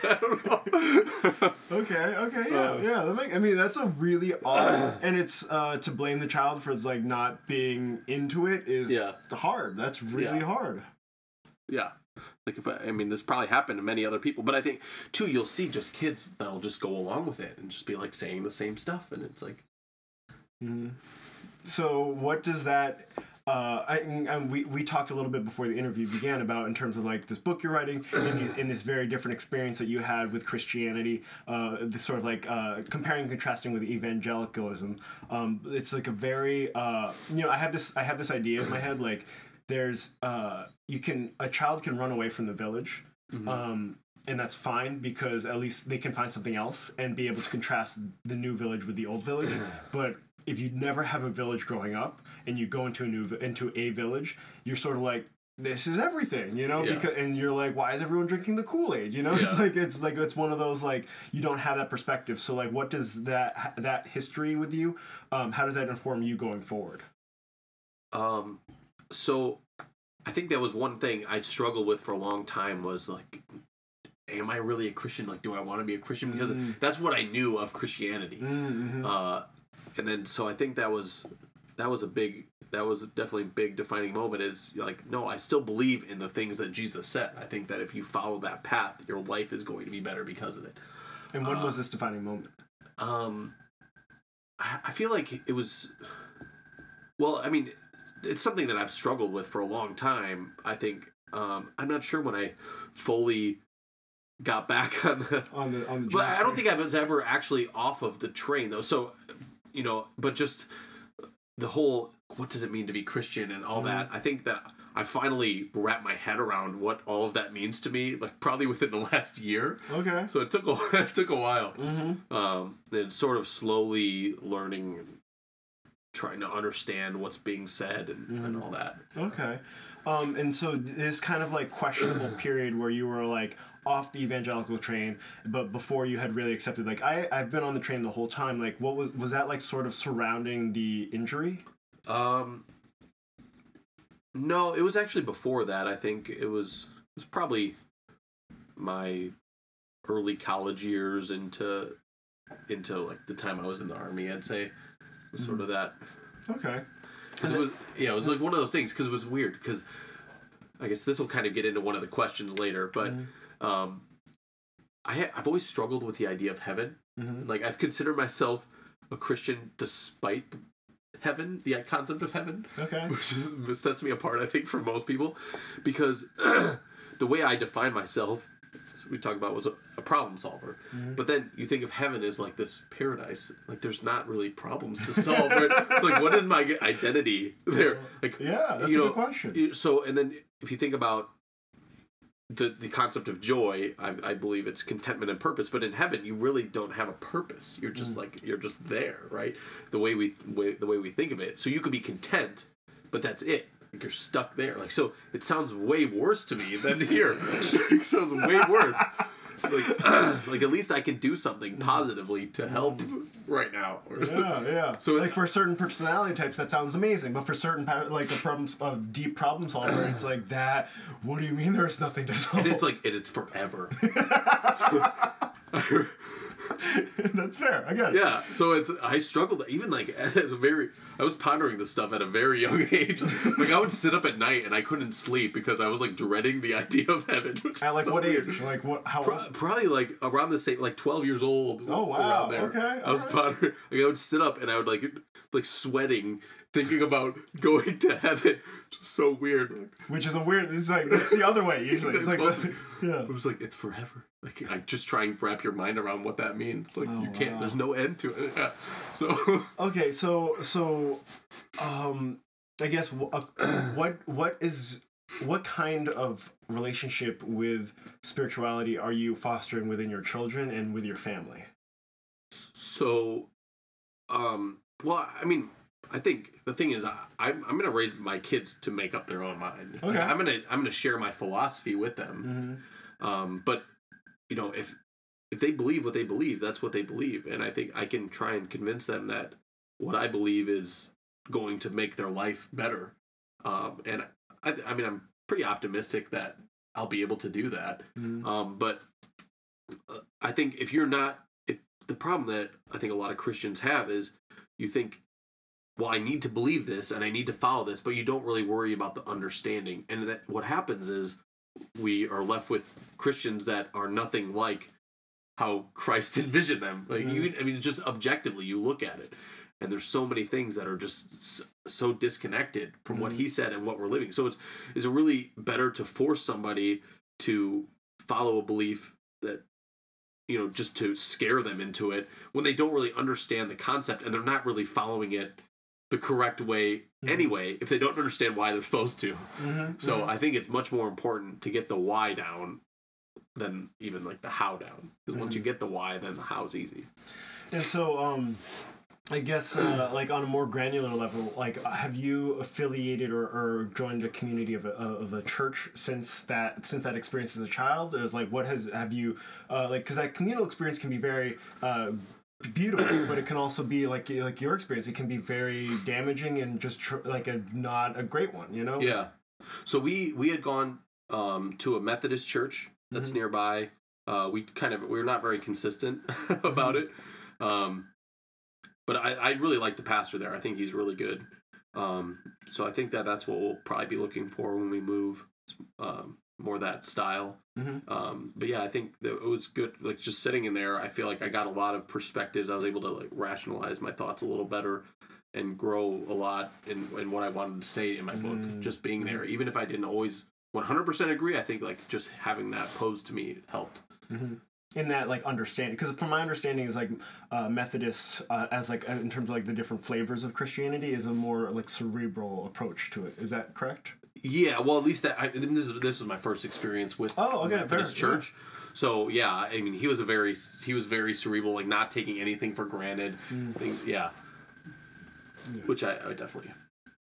I don't know. Okay, okay, yeah, Uh, yeah. Make, I mean, that's a really odd, and it's uh, to blame the child for like not being into it is Yeah. hard. That's really Yeah. hard. Yeah. Like if I, I mean, this probably happened to many other people, but I think too, you'll see just kids that'll just go along with it and just be like saying the same stuff, and it's like, So, what does that? Uh, I, and we, we talked a little bit before the interview began about in terms of like this book you're writing and, these, and this very different experience that you had with Christianity, uh, this sort of like uh, comparing and contrasting with evangelicalism. Um, it's like a very uh, you know I have this I have this idea in my head like there's uh, you can a child can run away from the village. Um, and that's fine because at least they can find something else and be able to contrast the new village with the old village. but if you never have a village growing up and you go into a new into a village, you're sort of like this is everything, you know, Yeah. because and you're like, why is everyone drinking the Kool Aid? You know, it's like it's like it's one of those like you don't have that perspective. So like, what does that that history with you? Um, how does that inform you going forward? um, so I think that was one thing I struggled with for a long time was like, am I really a Christian? Like, do I want to be a Christian? Because Mm. that's what I knew of Christianity. Mm-hmm. uh, and then so I think that was that was a big that was definitely a big defining moment is like no I still believe in the things that Jesus said I think that if you follow that path your life is going to be better because of it and when uh, was this defining moment? um I, I feel like it was well I mean it's something that I've struggled with for a long time I think um I'm not sure when I fully got back on the On the on the but I don't think I was ever actually off of the train though. So, you know, but just the whole what does it mean to be Christian and all that. I think that I finally wrapped my head around what all of that means to me, like probably within the last year. Okay. So it took a it took a while. Mm-hmm. Um, and sort of slowly learning, trying to understand what's being said and, and all that. Okay. Um, and so this kind of like questionable period where you were like off the evangelical train, but before you had really accepted. Like I, I've been on the train the whole time. Like, what was was that like? Sort of surrounding the injury. Um, no, it was actually before that. I think it was it was probably my early college years into into like the time I was in the army. I'd say was sort of that Okay. because it was yeah it was like one of those things because it was weird because I guess this will kind of get into one of the questions later, but um, I I've always struggled with the idea of heaven. Mhm. Like I've considered myself a Christian despite heaven, the concept of heaven Okay. which is, sets me apart, I think, from most people, because the way I define myself, we talked about, was a, a problem solver. Mm-hmm. But then you think of heaven as like this paradise, like there's not really problems to solve. Right? it's like, what is my identity there? Like, Yeah, that's you a know, good question. So, and then if you think about the the concept of joy, I, I believe it's contentment and purpose. But in heaven, you really don't have a purpose. You're just mm. like you're just there, right? The way we way, the way we think of it. So you could be content, but that's it. Like you're stuck there. Like so, it sounds way worse to me than here. it sounds way worse. Like, like at least I can do something positively to help right now. Yeah, yeah. So like for certain personality types, that sounds amazing. But for certain, like a problem, a deep problem solver, it's like that. What do you mean? There's nothing to solve. And it's like it's forever. That's fair. I get it. Yeah, so it's I struggled even like at a very I was pondering this stuff at a very young age. Like I would sit up at night and I couldn't sleep because I was like dreading the idea of heaven. Which At like so what weird. age? Like what? How? Pro- Probably like around the same, like twelve years old. Oh, wow, around there. okay, I was alright. pondering. Like I would sit up and I would like like sweating, thinking about going to heaven. Just so weird. Which is a weird. It's like it's the other way usually. It's like the, yeah. It was like it's forever. Like I just try and wrap your mind around what that means. Like Oh, you can't. wow. There's no end to it. Yeah. So Okay, so so, um, I guess uh, what what is what kind of relationship with spirituality are you fostering within your children and with your family? so, um. Well, I mean, I think the thing is, I, I'm I'm gonna raise my kids to make up their own mind. Like, Okay. I'm gonna I'm gonna share my philosophy with them. Mm-hmm. Um. But you know, if if they believe what they believe, that's what they believe, and I think I can try and convince them that what I believe is going to make their life better. Um. And I I mean, I'm pretty optimistic that I'll be able to do that. Mm-hmm. Um, but uh, I think if you're not, if the problem that I think a lot of Christians have is you think, well, I need to believe this and I need to follow this, but you don't really worry about the understanding. And that what happens is we are left with Christians that are nothing like how Christ envisioned them. Like you, mm-hmm. I mean, just objectively, you look at it, and there's so many things that are just so disconnected from what he mm-hmm. said and what we're living. So it's is it really better to force somebody to follow a belief that you know just to scare them into it when they don't really understand the concept and they're not really following it the correct way anyway if they don't understand why they're supposed to Mm-hmm. so i think it's much more important to get the why down than even like the how down because once you get the why then the how's easy And so, um, I guess, uh, like on a more granular level, like, have you affiliated or, or joined a community of a, of a church since that since that experience as a child? Or is like, what has have you uh, like? Because that communal experience can be very. Uh, beautiful but it can also be like like your experience it can be very damaging and just tr- like a not a great one you know Yeah. So we we had gone um, to a Methodist church that's Mhm. nearby. Uh, we kind of we were not very consistent about it, um, but I, I really like the pastor there. I think he's really good. Um, so I think that that's what we'll probably be looking for when we move. Um, more that style. Mhm. Um, but yeah, I think that it was good. Like just sitting in there, I feel like I got a lot of perspectives. I was able to like rationalize my thoughts a little better and grow a lot in, in what I wanted to say in my book. Mm. Just being there, even if I didn't always 100% agree, I think like just having that posed to me helped. in that like understanding because from my understanding is like uh, Methodists uh, as like in terms of like the different flavors of Christianity is a more like cerebral approach to it is that correct Yeah, well, at least that I, this is this was my first experience with Oh, okay, Methodist fair, church. So yeah, I mean, he was a very he was very cerebral, like not taking anything for granted. Mm. Things, yeah. Which I, I definitely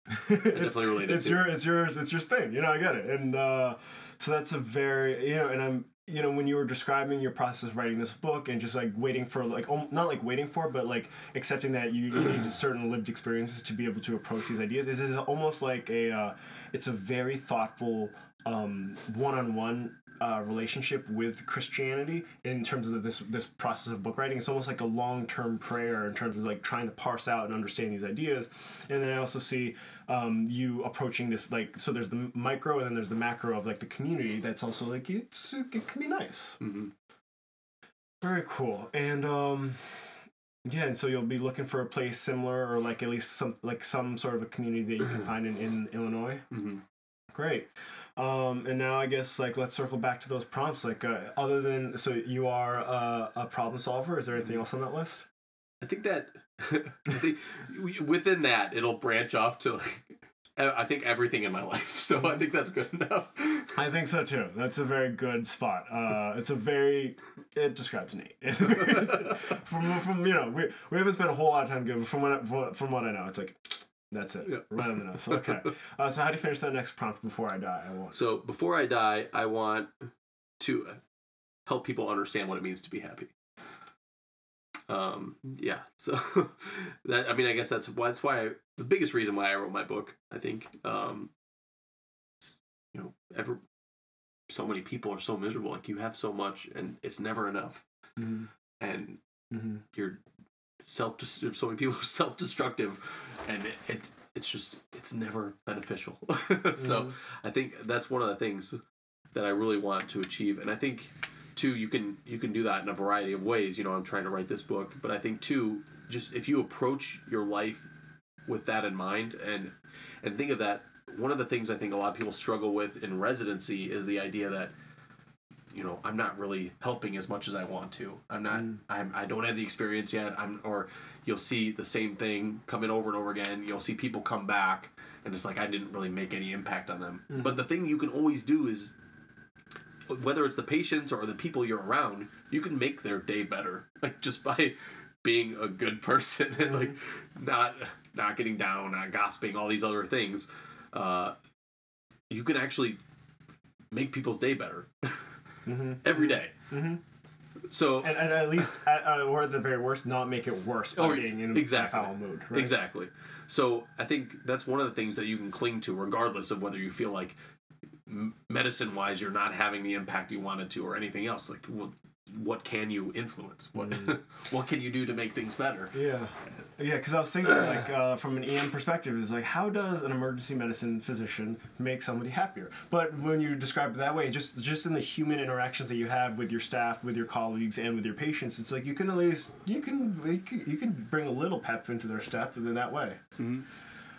definitely related it's to. your it's yours it's your thing you know i get it and uh so that's a very you know and i'm you know when you were describing your process of writing this book and just like waiting for like not like waiting for but like accepting that you, you need certain lived experiences to be able to approach these ideas this is almost like a uh, it's a very thoughtful um, one-on-one uh, relationship with Christianity in terms of this this process of book writing. It's almost like a long term prayer in terms of like trying to parse out and understand these ideas. And then I also see um, you approaching this like so there's the micro and then there's the macro of like the community. That's also like it's it can be nice. Mhm. Very cool. And um, yeah, and so you'll be looking for a place similar or like at least some like some sort of a community that you can find in, in Illinois. Mhm. Great. Um, and now I guess like let's circle back to those prompts. Like uh, other than so you are a, a problem solver. Is there anything else on that list? I think that I think within that it'll branch off to like I think everything in my life. So I think that's good enough. I think so too. That's a very good spot. Uh, it's a very it describes Nate. from from you know we, we haven't spent a whole lot of time good. From what from what I know, it's like that's it. Yeah. Right on the nose. Okay. Uh, so how do you finish that next prompt before I die? I won't. So before I die, I want to help people understand what it means to be happy. Um, yeah. So that I mean, I guess that's why that's why I, the biggest reason why I wrote my book. I think, um, you know, ever so many people are so miserable. Like you have so much, and it's never enough. Mhm. And Mhm. you're self so many people are self destructive, and it, it it's just it's never beneficial. so Mhm. I think that's one of the things that I really want to achieve, and I think too you can you can do that in a variety of ways. You know, I'm trying to write this book, but I think too just if you approach your life with that in mind and and think of that one of the things I think a lot of people struggle with in residency is the idea that you know I'm not really helping as much as I want to. I'm not. Mm. I'm. I don't have the experience yet. I'm. Or you'll see the same thing coming over and over again. You'll see people come back, and it's like I didn't really make any impact on them. Mhm. But the thing you can always do is, whether it's the patients or the people you're around, you can make their day better. Like just by being a good person and like not not getting down, not gossiping, all these other things. Uh, you can actually make people's day better Mhm. every day. Mhm. So And, and at least, at, uh, or at the very worst, not make it worse by Oh, being in exactly. a foul mood. Right? Exactly. So I think that's one of the things that you can cling to, regardless of whether you feel like medicine wise you're not having the impact you wanted to or anything else. Like, what, what can you influence? What what can you do to make things better? Yeah, yeah. Because I was thinking, like, uh, from an EM perspective, is like, how does an emergency medicine physician make somebody happier? But when you describe it that way, just just in the human interactions that you have with your staff, with your colleagues, and with your patients, it's like you can at least you can you can, bring a little pep into their step in that way.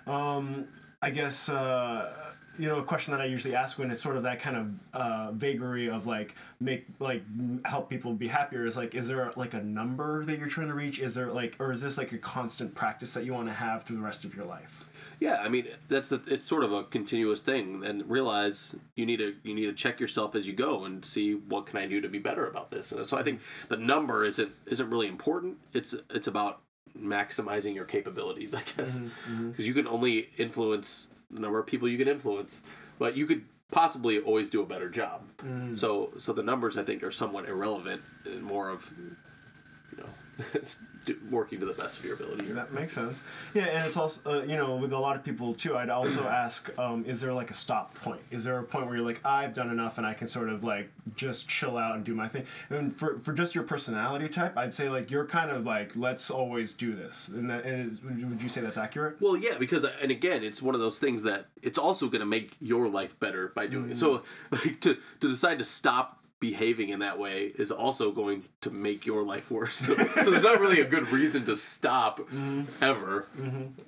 Um, I guess uh, you know a question that I usually ask when it's sort of that kind of uh, vagary of like make like help people be happier is like is there like a number that you're trying to reach? Is there like or is this like a constant practice that you want to have through the rest of your life? Yeah, I mean that's the it's sort of a continuous thing, and realize you need to you need to check yourself as you go and see what can I do to be better about this. And so I think the number isn't isn't really important. It's it's about maximizing your capabilities, I guess, because you can only influence the number of people you can influence, but you could possibly always do a better job. Mm. So so the numbers I think are somewhat irrelevant and more of you know do- working to the best of your ability. That makes sense. Yeah, and it's also uh, you know with a lot of people too. I'd also ask, um, is there like a stop point? Is there a point where you're like, I've done enough, and I can sort of like just chill out and do my thing? And for for just your personality type, I'd say like you're kind of like, let's always do this. And that and is, would you- say that's accurate? Well, yeah, because and again, it's one of those things that it's also going to make your life better by doing it. So, like to to decide to stop behaving in that way is also going to make your life worse. So, so there's not really a good reason to stop ever.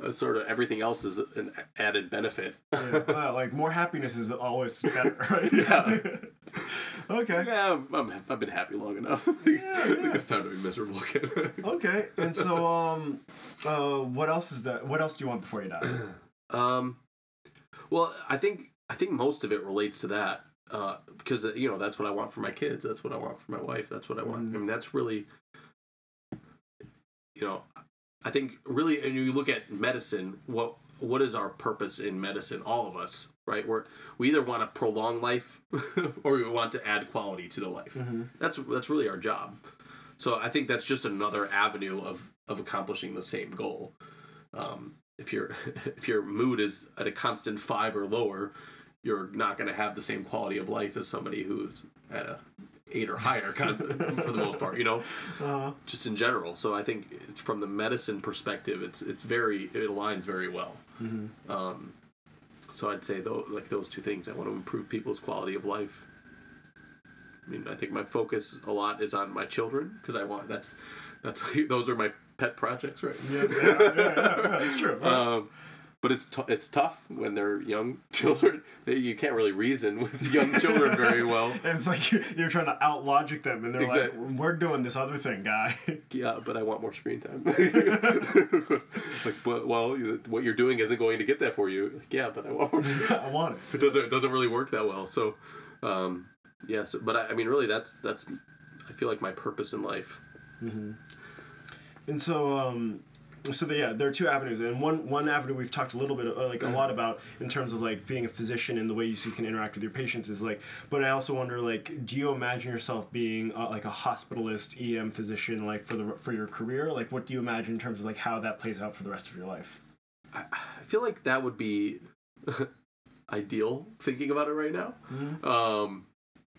Uh, sort of everything else is an added benefit. Yeah, like more happiness is always better, right? Yeah. okay. yeah, I'm, I'm, I've been happy long enough. I think, I think it's time to be miserable again. Okay. And so, um, uh, what else is that? What else do you want before you die? Um, well, I think I think most of it relates to that uh, because you know that's what I want for my kids. That's what I want for my wife. That's what I want. Mhm. I mean, that's really, you know, I think really, and you look at medicine. What what is our purpose in medicine? All of us, right? We're we either want to prolong life or we want to add quality to the life. Mm-hmm. That's that's really our job. So I think that's just another avenue of of accomplishing the same goal. Um, if your if your mood is at a constant five or lower, you're not going to have the same quality of life as somebody who's at a eight or higher, kind of for the most part. You know, Uh, just in general. So I think it's from the medicine perspective, it's it's very it aligns very well. Mhm. Um, so I'd say though, like those two things, I want to improve people's quality of life. I mean, I think my focus a lot is on my children because I want that's that's those are my pet projects, right? yeah, yeah, yeah, yeah, that's true. Um, but it's t- it's tough when they're young children. They, you can't really reason with young children very well. and it's like you're, you're trying to out logic them, and they're Exactly. like, "We're doing this other thing, guy." Yeah, but I want more screen time. like, but, well, what you're doing isn't going to get that for you. Like, yeah, but I want. I want it. it doesn't it doesn't really work that well. So, um, yeah. So, but I, I mean, really, that's that's. I feel like my purpose in life. And so, um, so the, yeah, there are two avenues, and one one avenue we've talked a little bit, uh, like a lot about in terms of like being a physician and the way you can interact with your patients is like. But I also wonder, like, do you imagine yourself being uh, like a hospitalist, EM physician, like for the for your career? Like, what do you imagine in terms of like how that plays out for the rest of your life? I, I feel like that would be ideal. Thinking about it right now, um,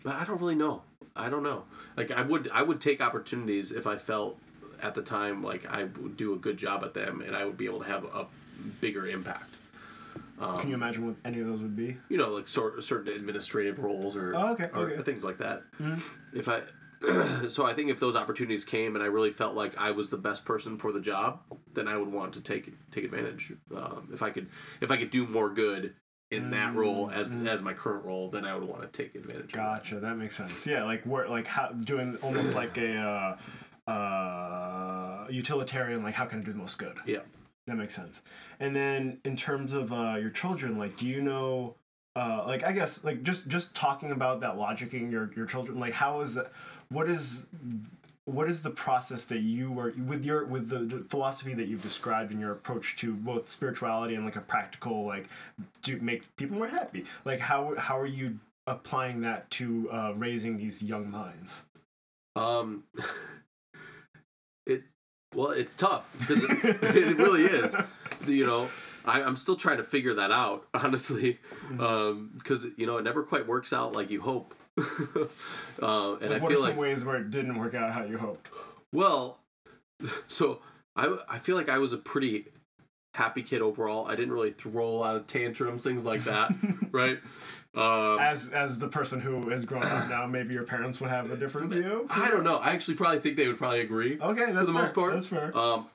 but I don't really know. I don't know. Like I would, I would take opportunities if I felt at the time like I would do a good job at them and I would be able to have a bigger impact. Can you imagine what any of those would be? You know, like sort certain administrative roles or, Oh, okay, or okay. things like that. Mhm. If I, so I think if those opportunities came and I really felt like I was the best person for the job, then I would want to take take advantage. Um, if I could, if I could do more good in that role as as my current role, then I would want to take advantage. Gotcha, that makes sense. Yeah, like where, like how doing almost like a uh, uh, utilitarian, like how can I do the most good? Yeah. That makes sense. And then in terms of uh, your children, like, do you know, uh, like, I guess, like, just just talking about that logicking your your children, like, how is that? What is what is the process that you were with your with the, philosophy that you've described in your approach to both spirituality and like a practical like to make people more happy? Like, how how are you applying that to uh, raising these young minds? Um, well, it's tough because it, it really is. You know, I, I'm still trying to figure that out, honestly, because you know it never quite works out like you hope. uh, and Like, I what are feel some like ways where it didn't work out how you hoped? well, so I I feel like I was a pretty happy kid overall. I didn't really throw a lot of tantrums, things like that, right? Um, As as the person who has grown up now, maybe your parents would have a different view. I don't know. I actually probably think they would probably agree. Okay, that's the fair. most part. That's fair. Um,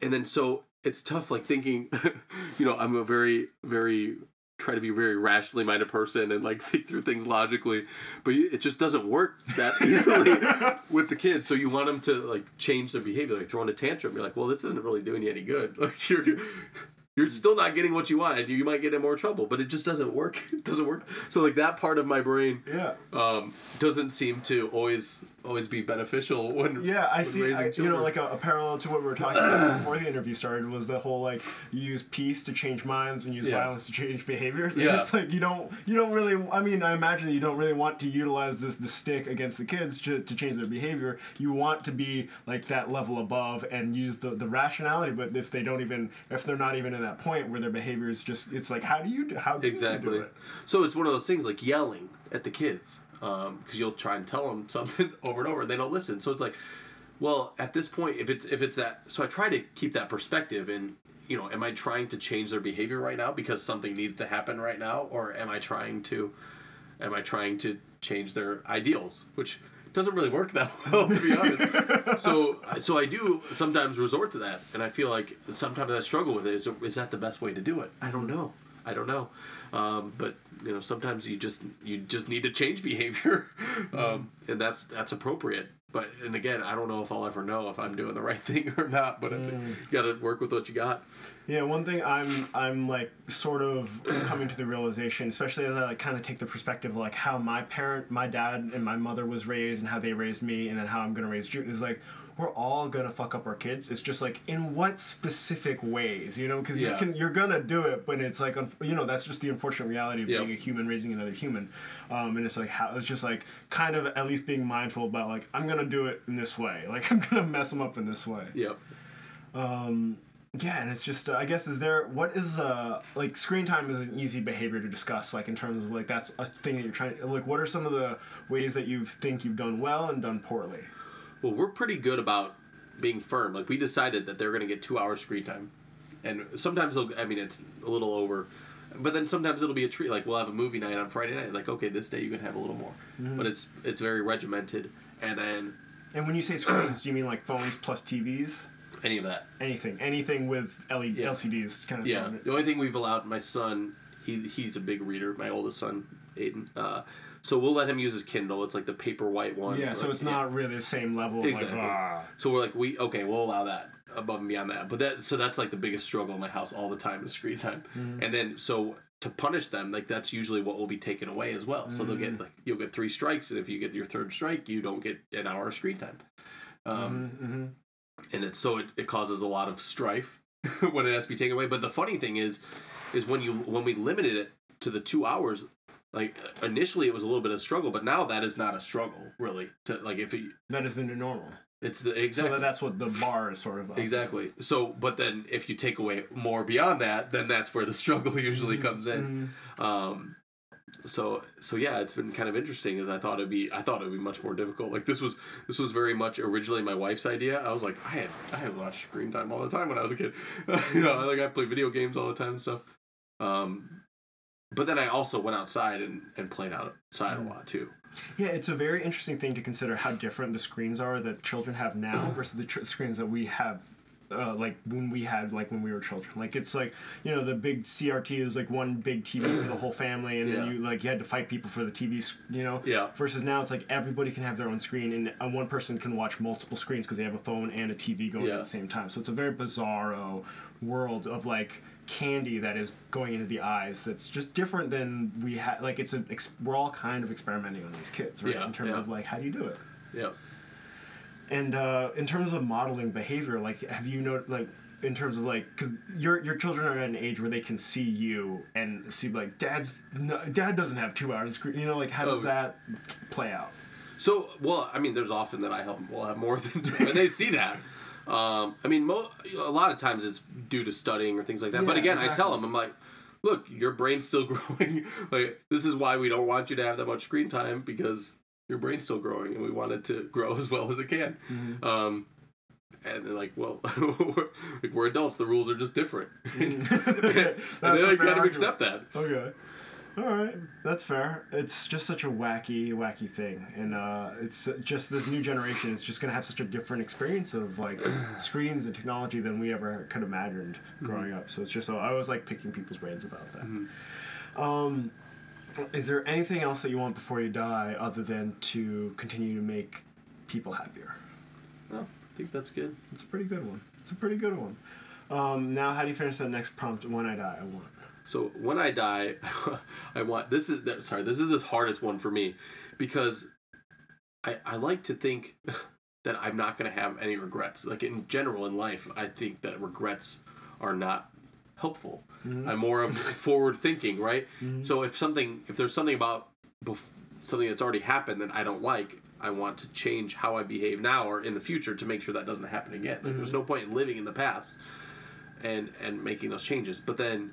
and then so it's tough, like thinking, you know, I'm a very, very try to be a very rationally minded person and like think through things logically, but it just doesn't work that easily with the kids. So you want them to like change their behavior, like throwing a tantrum. You're like, well, this isn't really doing you any good. Like you're. You're still not getting what you wanted. You might get in more trouble, but it just doesn't work. It doesn't work. So like that part of my brain yeah. um, doesn't seem to always always be beneficial when Yeah, I when see. I, you know, like a, a parallel to what we were talking about before the interview started was the whole like you use peace to change minds and use Yeah. violence to change behaviors. And Yeah. it's like you don't you don't really. I mean, I imagine you don't really want to utilize this the stick against the kids to, to change their behavior. You want to be like that level above and use the the rationality. But if they don't even if they're not even in that point where their behavior is just it's like how do you do how do you Exactly. do it? So it's one of those things like yelling at the kids Um, because you'll try and tell them something over and over, and they don't listen. So it's like, well, at this point, if it's if it's that, so I try to keep that perspective and. You know, am I trying to change their behavior right now because something needs to happen right now, or am I trying to, am I trying to change their ideals, which doesn't really work that well, to be honest. so, so I do sometimes resort to that, and I feel like sometimes I struggle with it. Is, is that the best way to do it? I don't know. I don't know. Um, but you know, sometimes you just you just need to change behavior, um, and that's that's appropriate. but and again, I don't know if I'll ever know if I'm doing the right thing or not. But Mm. you got to work with what you got. Yeah, one thing I'm I'm like sort of coming to the realization, especially as I like kind of take the perspective of like how my parent, my dad, and my mother was raised, and how they raised me, and then how I'm gonna raise June is like we're all gonna fuck up our kids. It's just like in what specific ways, you know? Because you can you're gonna do it, but it's like you know that's just the unfortunate reality of Yep. being a human raising another human, um, and it's like how it's just like kind of at least being mindful about like I'm gonna do it in this way, like I'm gonna mess them up in this way. Yep. Um, yeah, and it's just uh, I guess is there what is uh like screen time is an easy behavior to discuss like in terms of like that's a thing that you're trying like what are some of the ways that you think you've done well and done poorly? Well, we're pretty good about being firm. Like we decided that they're going to get two hours screen time, and sometimes they'll. I mean, it's a little over, but then sometimes it'll be a treat. Like we'll have a movie night on Friday night. Like okay, this day you can have a little more, but it's it's very regimented. And then And when you say screens, do you mean like phones plus TVs? any of that. Anything, anything with E LED, Yeah. LCDs kind of Yeah. The only thing we've allowed my son, he he's a big reader. My oldest son, Aiden. Uh, so we'll let him use his Kindle. It's like the paper white one. Yeah, so Like, it's not really the same level Exactly. like ah. So we're like, we okay, we'll allow that above and beyond that. But that so that's like the biggest struggle in my house all the time is screen time. And then so to punish them, like that's usually what will be taken away as well. So they'll get like you'll get three strikes, and if you get your third strike, you don't get an hour of screen time. Um, hmm and it's so it, it causes a lot of strife when it has to be taken away. But the funny thing is, is when you when we limited it to the two hours. Like initially, it was a little bit of struggle, but now that is not a struggle, really. To like, if it, That is the new normal. it's the exactly that, that's what the bar is sort of up Exactly. So, but then if you take away more beyond that, then that's where the struggle usually comes in. Um, so, so yeah, it's been kind of interesting. As I thought it'd be, I thought it'd be much more difficult. Like this was, this was very much originally my wife's idea. I was like, I had, I had watched screen time all the time when I was a kid. you know, like I played video games all the time and stuff. Um, but then I also went outside and, and played outside a lot too. Yeah, it's a very interesting thing to consider how different the screens are that children have now versus the tr- screens that we have. Uh, like when we had like when we were children like it's like you know the big crt is like one big tv for the whole family and then you like you had to fight people for the tv you know Yeah. versus now it's like everybody can have their own screen and uh, one person can watch multiple screens because they have a phone and a tv going Yeah. at the same time so it's a very bizarro world of like candy that is going into the eyes that's just different than we had like it's a ex- we're all kind of experimenting on these kids right Yeah, in terms yeah. of like how do you do it Yeah. and uh, in terms of modeling behavior like have you know like in terms of like because your your children are at an age where they can see you and see like dad's no, dad doesn't have two hours screen you know like how does Oh. that play out So, well, I mean, there's often that I help them. We'll have more than, and they see that. Um, I mean, mo- a lot of times it's due to studying or things like that. but Yeah, again, I tell them, I'm like, look, your brain's still growing. like, this is why we don't want you to have that much screen time because your brain's still growing, and we want it to grow as well as it can. Mm-hmm. Um, and they're like, well, we're, like, we're adults. The rules are just different. and That's they like, kind of accept that. Okay. All right, that's fair. It's just such a wacky, wacky thing, and uh, it's just this new generation is just gonna have such a different experience of like screens and technology than we ever could have imagined growing up. So it's just I was like picking people's brains about that. Um, is there anything else that you want before you die other than to continue to make people happier? Well, I think that's good. It's a pretty good one. It's a pretty good one. Um, now, how do you finish that next prompt? When I die, I want. So when I die, I want this is sorry this is the hardest one for me because I I like to think that I'm not going to have any regrets. Like in general in life, I think that regrets are not helpful. Mm-hmm. I'm more of forward thinking, right? Mm-hmm. So if something if there's something about bef- something that's already happened that I don't like, I want to change how I behave now or in the future to make sure that doesn't happen again. Like, There's mm-hmm. no point in living in the past and and making those changes. But then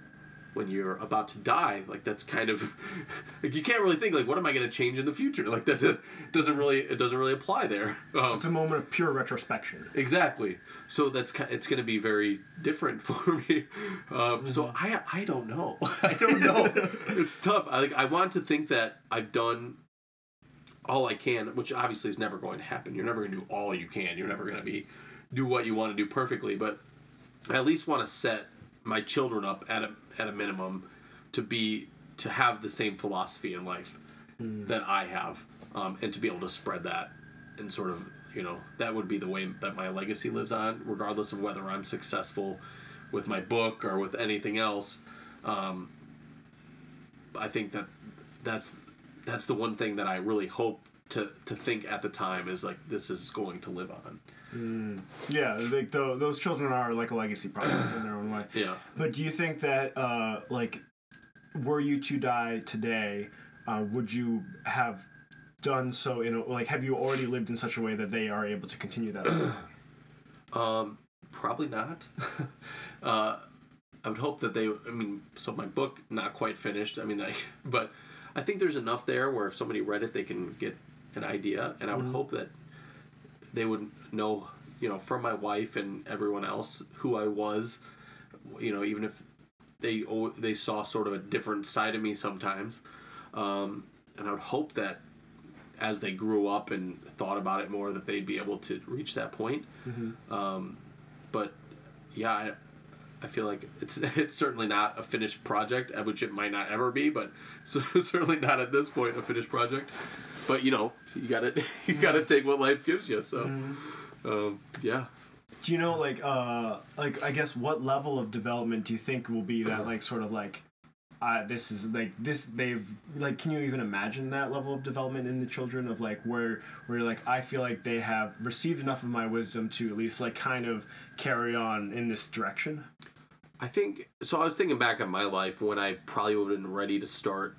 when you're about to die, like that's kind of like you can't really think like what am I going to change in the future? Like that doesn't really it doesn't really apply there. Um, It's a moment of pure retrospection. Exactly. So that's it's going to be very different for me. Um, So I I don't know. I don't know. it's tough. I like I want to think that I've done all I can, which obviously is never going to happen. You're never going to do all you can. You're never going to be do what you want to do perfectly, but I at least want to set my children up at a at a minimum to be to have the same philosophy in life that I have, um, and to be able to spread that and sort of you know that would be the way that my legacy lives on, regardless of whether I'm successful with my book or with anything else. Um, I think that that's that's the one thing that I really hope to to think at the time is like this is going to live on. Yeah, like the, those children are like a legacy project in their own way. Yeah. But do you think that, uh, like, were you to die today, uh, would you have done so in a, like, have you already lived in such a way that they are able to continue that? Um, probably not. uh, I would hope that they. I mean, so my book not quite finished. I mean, like, but I think there's enough there where if somebody read it, they can get an idea, and I would hope that they would know, you know, from my wife and everyone else who I was. You know, even if they they saw sort of a different side of me sometimes, um, and I would hope that as they grew up and thought about it more, that they'd be able to reach that point. Um, but yeah, I, I feel like it's it's certainly not a finished project, uh, which it might not ever be, but so, certainly not at this point a finished project. But you know, you gotta you gotta take what life gives you. So, um, yeah. Do you know, like, uh, like, I guess what level of development do you think will be that, like, sort of like, uh, this is like this they've like can you even imagine that level of development in the children of like where where you're like I feel like they have received enough of my wisdom to at least like kind of carry on in this direction I think so. I was thinking back on my life when I probably would have been ready to start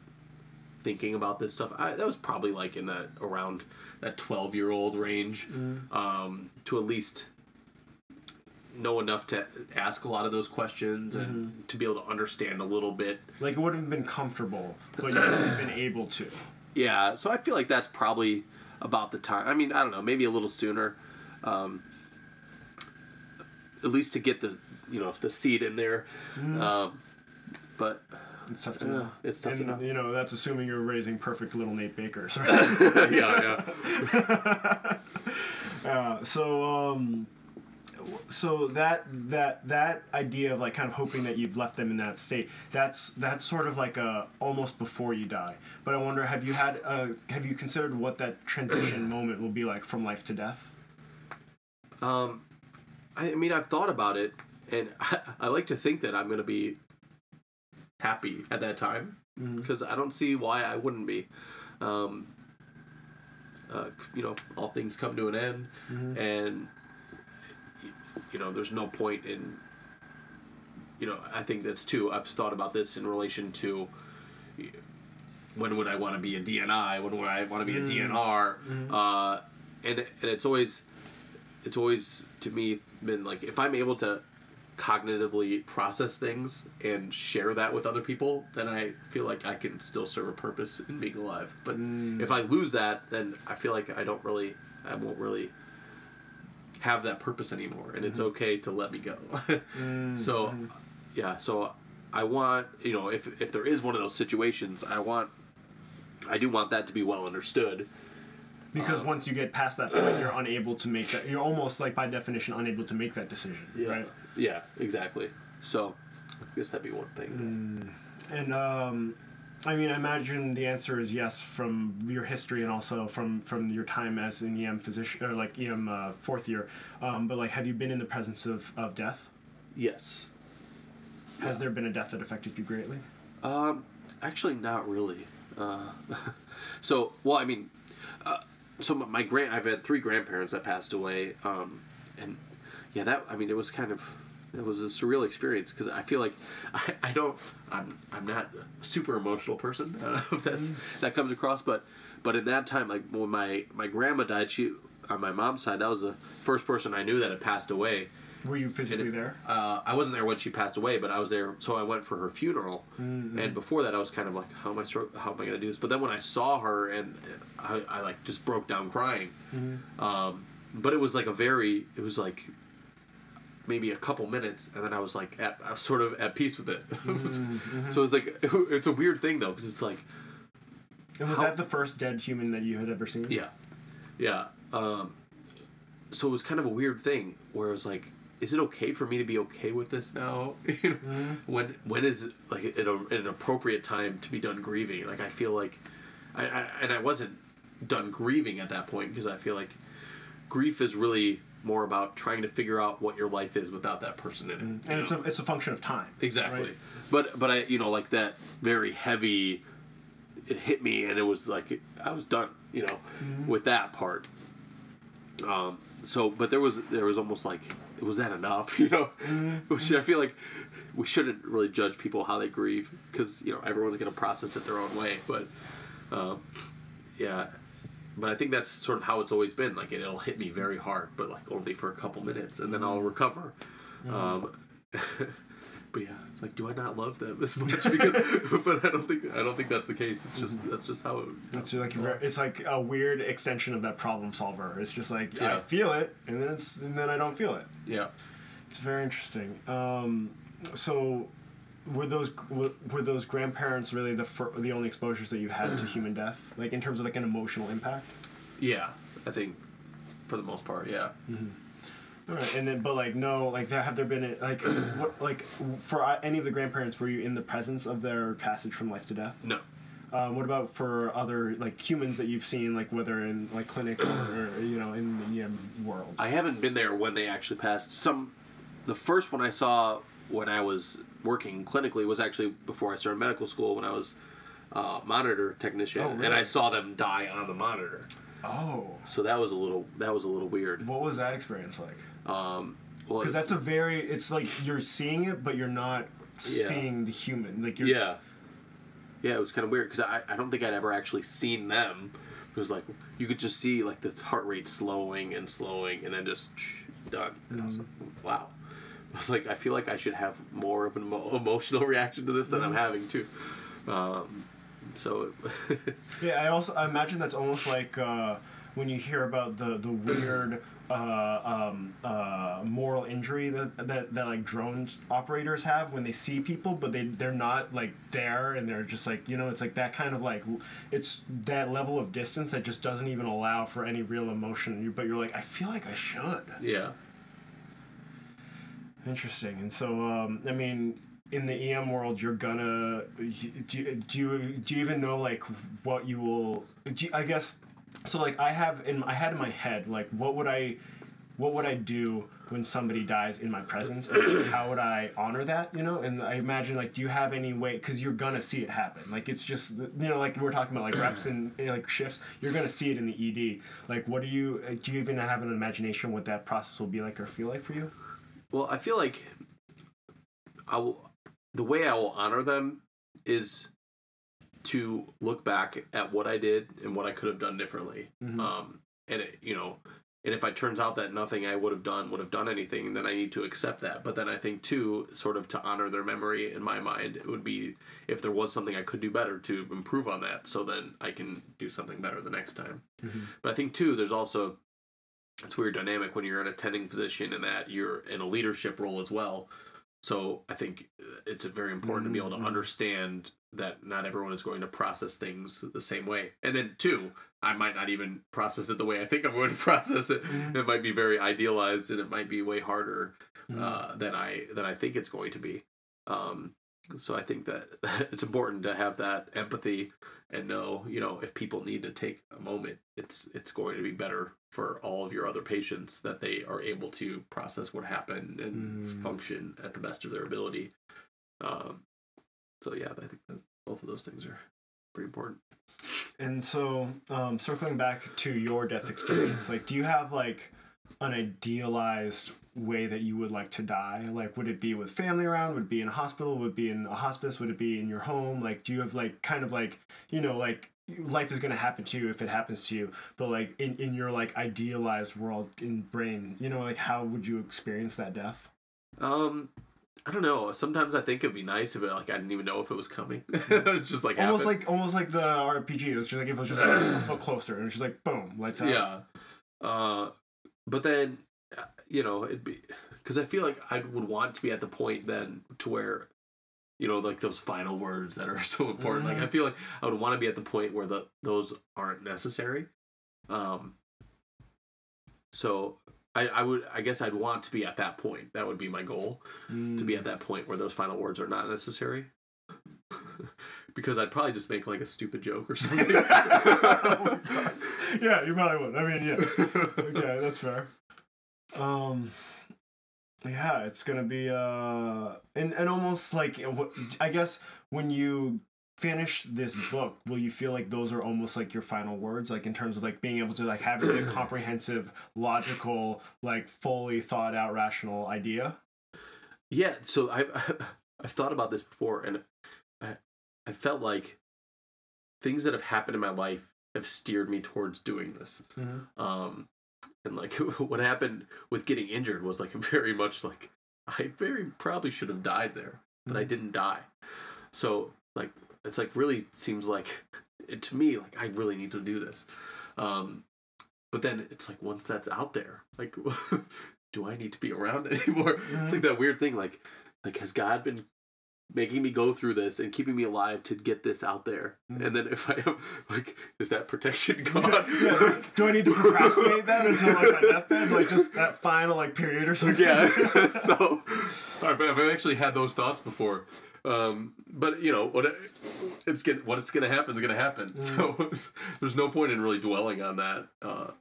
thinking about this stuff. I, that was probably like in that around that twelve year old range, um, to at least know enough to ask a lot of those questions and to be able to understand a little bit. like it would have been comfortable but you wouldn't have been able to Yeah, so I feel like that's probably about the time. I mean, I don't know, maybe a little sooner. Um, at least to get the you know the seed in there. Um, but it's tough to know it's tough to know. you know that's assuming you're raising perfect little Nate Bakers right? yeah, yeah. Uh, so um so that that that idea of like kind of hoping that you've left them in that state that's that's sort of like a almost before you die. But i wonder have you had uh have you considered what that transition moment will be like from life to death? Um, I, mean, I've thought about it, and I, I like to think that I'm going to be happy at that time because I don't see why I wouldn't be. Um, uh, you know, all things come to an end, and y- you know, there's no point in. You know, I think that's too. I've thought about this in relation to when would I want to be a DNI? When would I want to be a mm. DNR? Mm-hmm. Uh, and and it's always it's always to me been like if I'm able to cognitively process things and share that with other people, then I feel like I can still serve a purpose in being alive. But mm. if I lose that, then I feel like I don't really, I won't really have that purpose anymore, and it's okay to let me go. So, yeah, so I want you know if if there is one of those situations, I want, I do want that to be well understood. because Uh, once you get past that point you're unable to make that you're almost like by definition unable to make that decision right Yeah, exactly. So, I guess that'd be one thing. And um, I mean, I imagine the answer is yes from your history and also from from your time as an EM physician or like EM uh, fourth year. Um, but like, have you been in the presence of, of death? Yes. Has there been a death that affected you greatly? Um, actually, not really. Uh, so, well, I mean, uh, so my, my grand, I've had three grandparents that passed away, um, and yeah, that I mean, it was kind of, it was a surreal experience because I feel like I, I don't, I'm, I'm not a super emotional person. I don't know if that's that comes across, but, but in that time, like when my my grandma died, she on my mom's side, that was the first person I knew that had passed away. Were you physically there? Uh, I wasn't there when she passed away, but I was there, so I went for her funeral. Mm-hmm. And before that, I was kind of like, "How am I? How am I going to do this?" But then when I saw her, and I, I like just broke down crying. Mm-hmm. Um, but it was like a very, it was like maybe a couple minutes, and then I was like, at, I was sort of at peace with it. Mm-hmm. so it's like, it's a weird thing though, because it's like, And was how- that the first dead human that you had ever seen? yeah, yeah. Um, so it was kind of a weird thing where it was like, is it okay for me to be okay with this now? You know, When when is it, like at a, an appropriate time to be done grieving? Like I feel like, I, I and I wasn't done grieving at that point because I feel like grief is really more about trying to figure out what your life is without that person in it. and it's know? a it's a function of time. Exactly. right? But but I you know like that very heavy it hit me and it was like I was done, you know, with that part. Um so but there was there was almost like was that enough, you know? Which I feel like we shouldn't really judge people how they grieve because you know everyone's going to process it their own way, but um yeah, but I think that's sort of how it's always been. Like it'll hit me very hard, but like only for a couple minutes, and then I'll recover. Um, but yeah, it's like, do I not love them as much? Because, but I don't think I don't think that's the case. It's just that's just how it. It's like it's like a weird extension of that problem solver. It's just like I feel it, and then it's and then I don't feel it. Yeah. It's very interesting. Um, so, were those were, were those grandparents really the fir- the only exposures that you had to human death, like in terms of like an emotional impact? Yeah, I think for the most part, yeah. All right, and then but like no, like have there been a- like what like for uh, any of the grandparents were you in the presence of their passage from life to death? No. Um, what about for other like humans that you've seen, like whether in like clinic or, or you know in the EM world? I haven't been there when they actually passed. Some, the first one I saw when I was working clinically was actually before I started medical school when I was uh, monitor technician, Oh, and? I saw them die on the monitor. Oh, So that was a little that was a little weird. what was that experience like? Um, well, Because that's a very it's like you're seeing it, but you're not Yeah. seeing the human. Like you're yeah, yeah, it was kind of weird because I, I don't think I'd ever actually seen them. It was like you could just see like the heart rate slowing and slowing, and then just done. And I was like, wow. I was like, I feel like I should have more of an emo- emotional reaction to this than I'm having too. Um, so, Yeah, I also I imagine that's almost like uh, when you hear about the the weird uh, um, uh, moral injury that, that that like drones operators have when they see people, but they they're not like there and they're just like you know it's like that kind of like it's that level of distance that just doesn't even allow for any real emotion. You- But you're like I feel like I should. yeah. Interesting. And so, um, I mean, in the EM world, you're gonna do. You, do you do you even know like what you will? Do you, I guess. So like I have in I had in my head like what would I, what would I do when somebody dies in my presence? And how would I honor that? You know. And I imagine like, do you have any way? Because you're gonna see it happen. Like it's just you know like we're talking about like reps and like shifts. You're gonna see it in the ED. Like what do you do? You even have an imagination what that process will be like or feel like for you? Well, I feel like I will. The way I will honor them is to look back at what I did and what I could have done differently. Mhm. Um, and it, you know, and if it turns out that nothing I would have done would have done anything, then I need to accept that. But then I think too, sort of to honor their memory in my mind, it would be if there was something I could do better to improve on that, so then I can do something better the next time. Mhm. But I think too, there's also it's weird dynamic when you're an attending physician and that you're in a leadership role as well. So I think uh, it's very important to be able to Mhm. understand that not everyone is going to process things the same way. And then two, I might not even process it the way I think I'm going to process it. Mhm. It might be very idealized and it might be way harder Mhm. uh, than I than I think it's going to be. Um, so I think that it's important to have that empathy and know, you know, if people need to take a moment, it's it's going to be better for all of your other patients that they are able to process what happened and Mm. function at the best of their ability. Um, so yeah, I think that both of those things are pretty important. And so, um, circling back to your death experience, like, do you have like an idealized way that you would like to die? Like, would it be with family around? Would it be in a hospital? Would it be in a hospice? Would it be in your home? Like, do you have like kind of like you know like life is going to happen to you if it happens to you but like in, in your like idealized world in brain you know like how would you experience that death Um, I don't know. Sometimes I think it'd be nice if it, like I didn't even know if it was coming. it just like almost happened. like almost like the rpg it was just like if it was just like, a foot closer and it's just like boom lights out yeah. Uh, but then, you know, it'd be because I feel like I would want to be at the point then to where, you know, like those final words that are so important. Like I feel like I would want to be at the point where the those aren't necessary. Um. So I, I would I guess I'd want to be at that point. That would be my goal to be at that point where those final words are not necessary. because I'd probably just make like a stupid joke or something. yeah, you probably would. I mean, yeah. Okay, that's fair. Um, yeah, it's gonna be uh, and and almost like I guess when you finish this book, will you feel like those are almost like your final words, like in terms of like being able to like have a comprehensive, logical, like fully thought out, rational idea? yeah, so I I've thought about this before, and I I felt like things that have happened in my life have steered me towards doing this. Um, and like what happened with getting injured was like very much like I very probably should have died there, but I Mhm. didn't die. So like it's like really seems like it, to me like I really need to do this. Um, but then it's like once that's out there, like do I need to be around anymore? It's like that weird thing like like has God been making me go through this and keeping me alive to get this out there? Mhm. And then if I am like is that protection gone? yeah. Do I need to procrastinate that until like my deathbed, like just that final like period or something? yeah. so I've, I've actually had those thoughts before. Um, but you know what? It's get what it's gonna happen is gonna happen. So there's no point in really dwelling on that. Uh,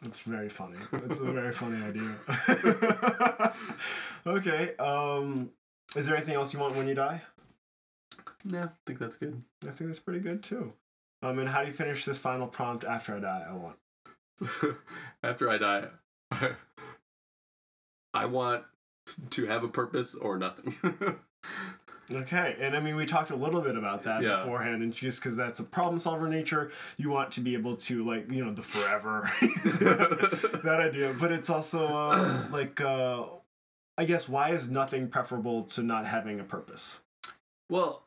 That's very funny. That's a very funny idea. okay. Um, is there anything else you want when you die? yeah, I think that's good. I think that's pretty good too. Um, and how do you finish this final prompt after I die? I want. After I die, I want to have a purpose or nothing. Okay, and I mean, we talked a little bit about that Yeah. beforehand, and just because that's a problem solver nature, you want to be able to, like, you know, the forever, that idea. But it's also, um, like, uh, I guess, why is nothing preferable to not having a purpose? Well,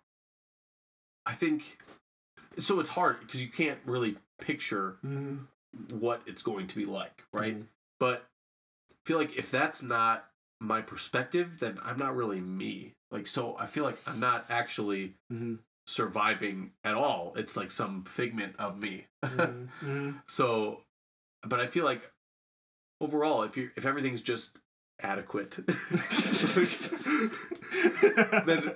I think so. It's hard because you can't really picture Mm-hmm. what it's going to be like, right? Mhm. But I feel like if that's not my perspective, then I'm not really me. Like, so I feel like I'm not actually Mm-hmm. surviving at all. It's like some figment of me. Mm-hmm. so, but I feel like overall, if you if everything's just adequate, then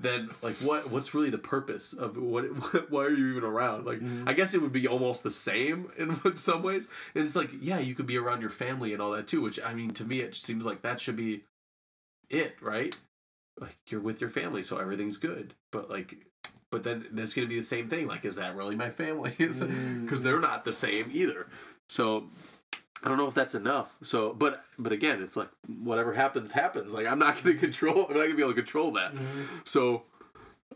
then like what what's really the purpose of what, what why are you even around? Like Mhm. i guess it would be almost the same in some ways. And it's like yeah you could be around your family and all that too which i mean to me it seems like that should be it right? Like you're with your family so everything's good. But like but then that's gonna be the same thing. Like is that really my family? Because Mm. they're not the same either. So I don't know if that's enough. So, but but again, it's like whatever happens, happens. Like I'm not going to control. I'm not going to be able to control that. Mm-hmm. So,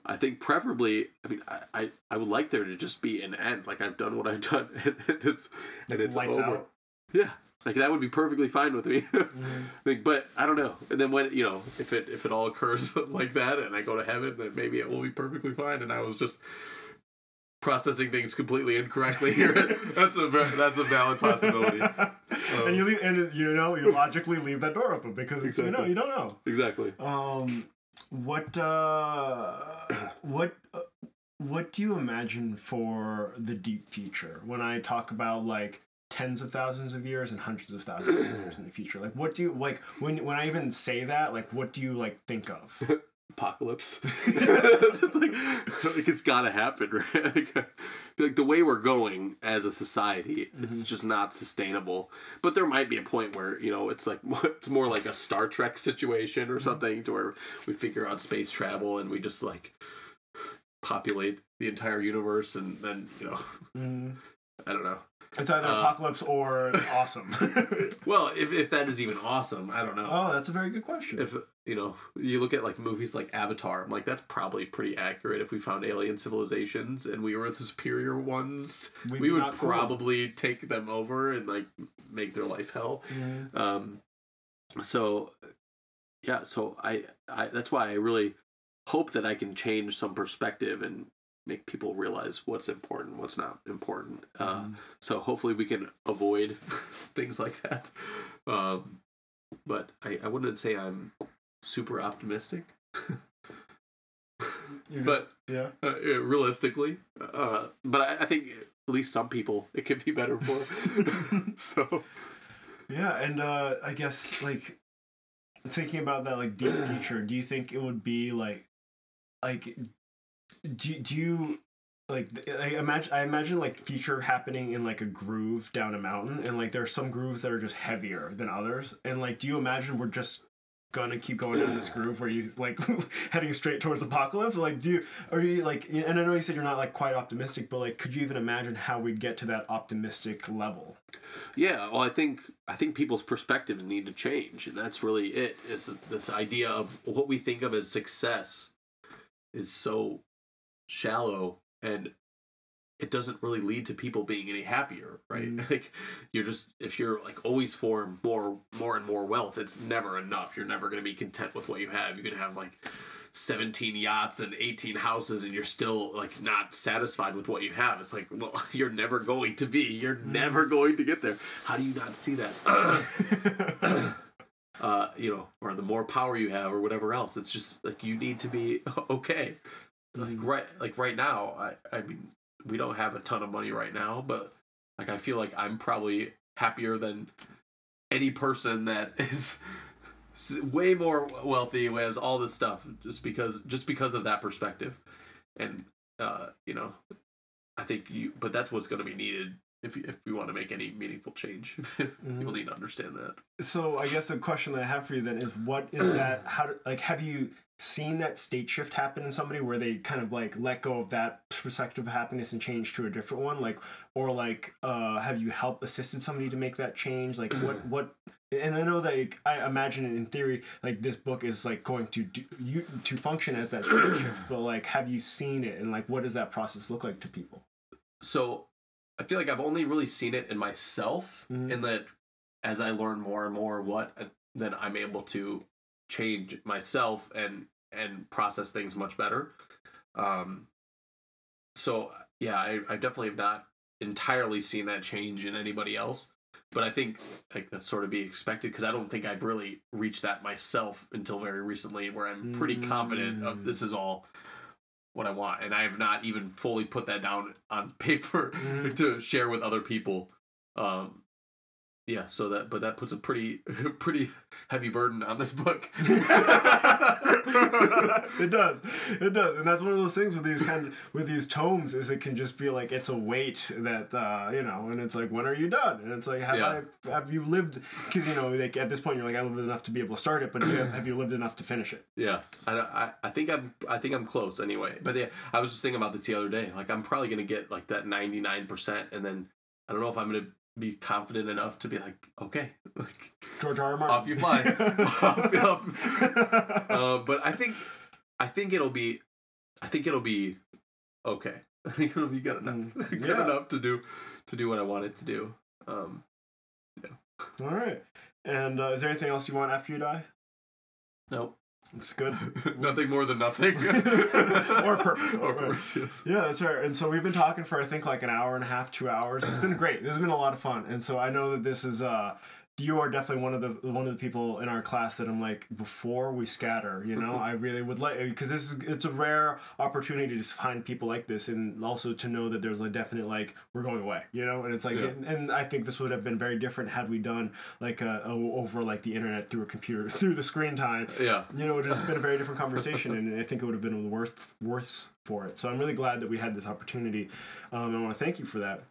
I think preferably, I mean, I, I, I would like there to just be an end. Like I've done what I've done, and it's and it's Lights over. out. Yeah, like that would be perfectly fine with me. Mm-hmm. like, but I don't know. And then when you know, if it if it all occurs like that, and I go to heaven, then maybe it will be perfectly fine. And I was just processing things completely incorrectly here. that's a that's a valid possibility. and you leave, and you know, you logically leave that door open because you know you don't know. Exactly. Um, what uh, what uh, what do you imagine for the deep future? When I talk about like tens of thousands of years and hundreds of thousands of years in the future, like what do you like when when I even say that? Like, what do you like think of? apocalypse. Like, like it's gotta happen, right? Like, like the way we're going as a society, it's just not sustainable. But there might be a point where you know it's like it's more like a Star Trek situation or something, to where we figure out space travel and we just like populate the entire universe, and then you know Mm, I don't know. It's either Uh, apocalypse or awesome. Well, if if that is even awesome, I don't know. oh, that's a very good question. if you know you look at like movies like avatar i'm like that's probably pretty accurate if we found alien civilizations and we were the superior ones We'd we would not cool. probably take them over and like make their life hell Mm, um so yeah so i i that's why i really hope that i can change some perspective and make people realize what's important what's not important uh mm. so hopefully we can avoid things like that. Um, but I, I wouldn't say I'm super optimistic. Just- but yeah. uh, realistically, uh, but I, I think at least some people it could be better for. so Yeah, and uh, I guess like thinking about that like deep future, do you think it would be like like do, do you like I imagine I imagine like future happening in like a groove down a mountain and like there are some grooves that are just heavier than others and like do you imagine we're just gonna keep going down this groove where you like heading straight towards apocalypse like do you are you like and I know you said you're not like quite optimistic but like could you even imagine how we'd get to that optimistic level Yeah, well, I think I think people's perspectives need to change, and that's really it. Is this idea of what we think of as success is so shallow, and it doesn't really lead to people being any happier, right? Mm. Like you're just if you're like always for more, more and more wealth, it's never enough. You're never going to be content with what you have. You can have like. 17 yachts and 18 houses and you're still like not satisfied with what you have it's like well you're never going to be you're never going to get there how do you not see that uh you know or the more power you have or whatever else it's just like you need to be okay like right like right now i i mean we don't have a ton of money right now but like i feel like i'm probably happier than any person that is way more wealthy who has all this stuff just because just because of that perspective. And uh you know i think you but that's what's going to be needed if you, if we want to make any meaningful change. People need to understand that. So I guess a question that I have for you then is what is that how do, like have you seen that state shift happen in somebody where they kind of like let go of that perspective of happiness and change to a different one? Like or like uh have you helped assisted somebody to make that change? Like what what and I know that like, I imagine in theory like this book is like going to do you to function as that state shift but like have you seen it? And like what does that process look like to people? So i feel like i've only really seen it in myself Mhm. in that as i learn more and more what uh, then i'm able to change myself and and process things much better um so yeah i, I definitely have not entirely seen that change in anybody else but i think like that's sort of be expected because i don't think i've really reached that myself until very recently where i'm pretty confident of Mm. this is all what i want and i have not even fully put that down on paper Mhm. to share with other people um yeah so that but that puts a pretty pretty heavy burden on this book it does it does and that's one of those things with these kinds with these tomes is it can just be like it's a weight that uh you know and it's like when are you done and it's like have Yeah. i have you lived because you know like at this point you're like i lived enough to be able to start it but have you, have you lived enough to finish it Yeah, I, I I think I'm I think I'm close anyway. But yeah, I was just thinking about this the other day. Like I'm probably gonna get like that 99 percent, and then I don't know if I'm gonna be confident enough to be like, okay, like george r. R. Martin. off you fly. Uh, but I think I think it'll be I think it'll be okay. I think it'll be good enough. Mm, good yeah. enough to do to do what I wanted to do. Um, yeah. all right and uh, is there anything else you want after you die no, it's good nothing more than nothing. Or purpose. Or Right. purpose. Yes. Yeah, that's right. And so we've been talking for I think like an hour and a half, two hours. It's been great. This has been a lot of fun. And so I know that this is uh you are definitely one of the one of the people in our class that I'm like before we scatter. You know, I really would like because this is it's a rare opportunity to find people like this, and also to know that there's a definite like we're going away. You know, and it's like Yeah. and, and I think this would have been very different had we done like uh, o- over like the internet through a computer through the screen time Yeah. you know, it would have been a very different conversation, and I think it would have been worth worth for it. So I'm really glad that we had this opportunity. Um, I want to thank you for that,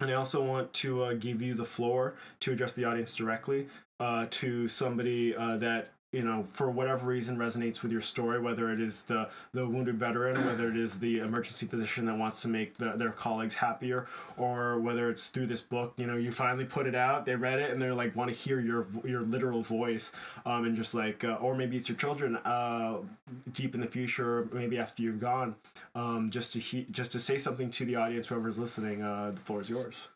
and I also want to uh, give you the floor to address the audience directly uh, to somebody uh, that you know for whatever reason resonates with your story whether it is the the wounded veteran whether it is the emergency physician that wants to make the, their colleagues happier or whether it's through this book you know you finally put it out they read it and they're like want to hear your your literal voice um, and just like uh, or maybe it's your children uh, deep in the future maybe after you've gone um, just to he- just to say something to the audience whoever's listening uh, the floor is yours.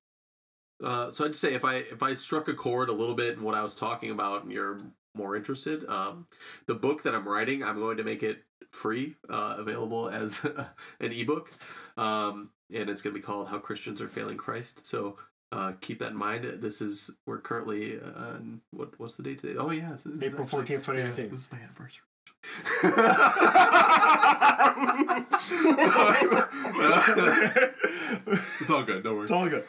Uh, so I'd say if I if I struck a chord a little bit in what I was talking about, and you're more interested, um, the book that I'm writing, I'm going to make it free, uh, available as an ebook, um, and it's going to be called "How Christians Are Failing Christ." So uh, keep that in mind. This is we're currently uh, on- what what's the date today? Oh yeah, April 14th, 2019. yeah, this is my anniversary. it's all good. Don't worry it's all good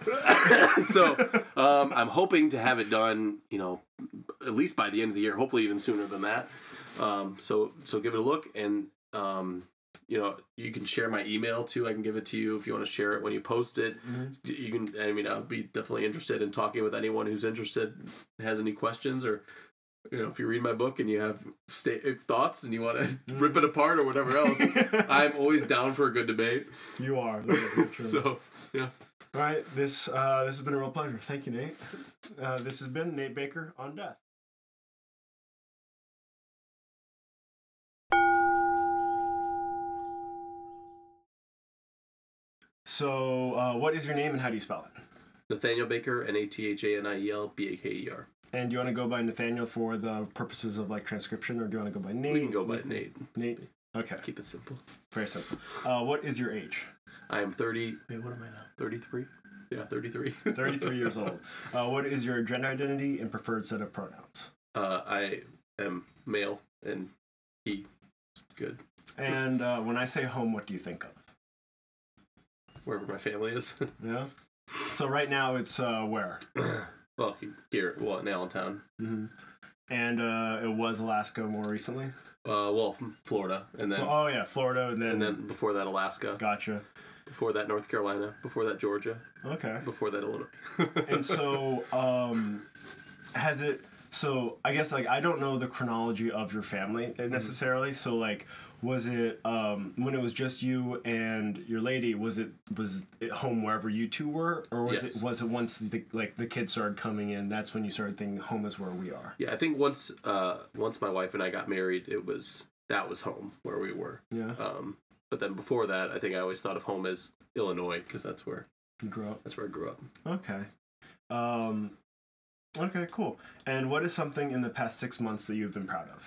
so um, I'm hoping to have it done, you know, at least by the end of the year. Hopefully, even sooner than that. Um, so so give it a look, and um, you know, you can share my email too. I can give it to you if you want to share it when you post it. Mhm. You can. I mean, I'll be definitely interested in talking with anyone who's interested, has any questions, or you know, if you read my book and you have sta- thoughts and you want to rip it apart or whatever else, I'm always down for a good debate. You are. So yeah, All right, this uh, this has been a real pleasure. Thank you, Nate. Uh, this has been Nate Baker on Death. So, uh, what is your name and how do you spell it? Nathaniel Baker, N A T H A N I E L B A K E R. And do you want to go by Nathaniel for the purposes of like transcription, or do you want to go by Nate? We can go by Nathan- Nate. Nate. Okay, Keep it simple. very simple. Uh, what is your age? I am 30. Wait, what am I now? 33? Yeah, 33. 33 years old. Uh, what is your gender identity and preferred set of pronouns? Uh, I am male and he. Good. And uh, when I say home, what do you think of? Wherever my family is. Yeah. So right now it's uh, where? well, here, well, in Allentown. Mm-hmm. And uh, it was Alaska more recently. Uh, well, Florida, and then oh yeah, Florida, and then, and then before that Alaska, gotcha. before that North Carolina, before that Georgia, Okay. before that Illinois. And so, um, has it? So I guess like I don't know the chronology of your family necessarily. So like, was it um, when it was just you and your lady? Was it was it home wherever you two were, or was Yes. it was it once the like the kids started coming in? That's when you started thinking home is where we are. yeah, I think once uh, once my wife and I got married, it was that was home where we were. Yeah. Um, but then before that, I think I always thought of home as Illinois because that's where You grew up. that's where I grew up. Okay. Um, okay, cool. And what is something in the past six months that you've been proud of?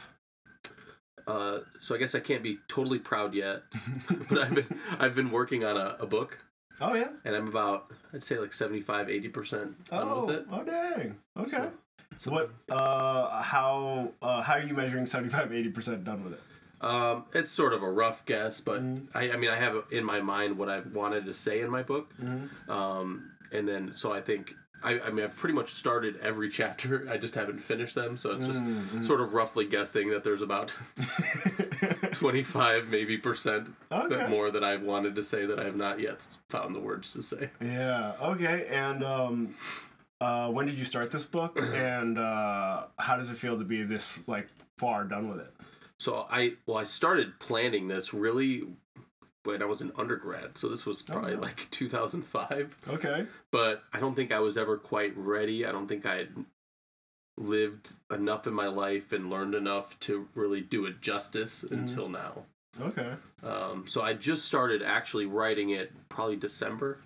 Uh, so I guess I can't be totally proud yet, but I've been I've been working on a, a book, oh yeah. and I'm about I'd say like 75 80 percent done Oh, with it. oh dang. Okay. So, So what? Uh, how? Uh, how are you measuring 75, 80 percent done with it? Um, it's sort of a rough guess, but Mhm. I, I mean, I have in my mind what I wanted to say in my book, Mm-hmm. um, and then so I think I, I mean I've pretty much started every chapter. I just haven't finished them, so it's just Mhm. sort of roughly guessing that there's about 25 maybe percent Okay. that more that I've wanted to say that I have not yet found the words to say. yeah. Okay. And um, uh, when did you start this book? And uh, how does it feel to be this like far done with it? So I well I started planning this really when I was an undergrad. So this was probably wow. like 2005. Okay. but I don't think I was ever quite ready. I don't think I had lived enough in my life and learned enough to really do it justice until now. Okay. Um, so I just started actually writing it probably December.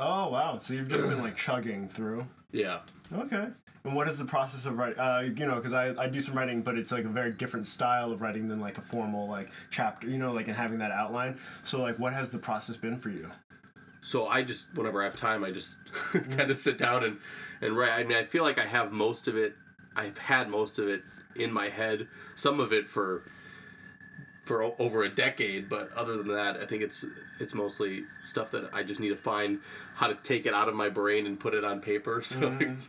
Oh wow! So you've just been like chugging through. Yeah. Okay. And what is the process of writing? Uh, you know, because I, I do some writing, but it's like a very different style of writing than like a formal like chapter. You know, like and having that outline. So like, what has the process been for you? So I just whenever I have time, I just kind of sit down and and write. I mean, I feel like I have most of it. I've had most of it in my head. Some of it for for o- over a decade, but other than that, I think it's it's mostly stuff that I just need to find how to take it out of my brain and put it on paper. So it's,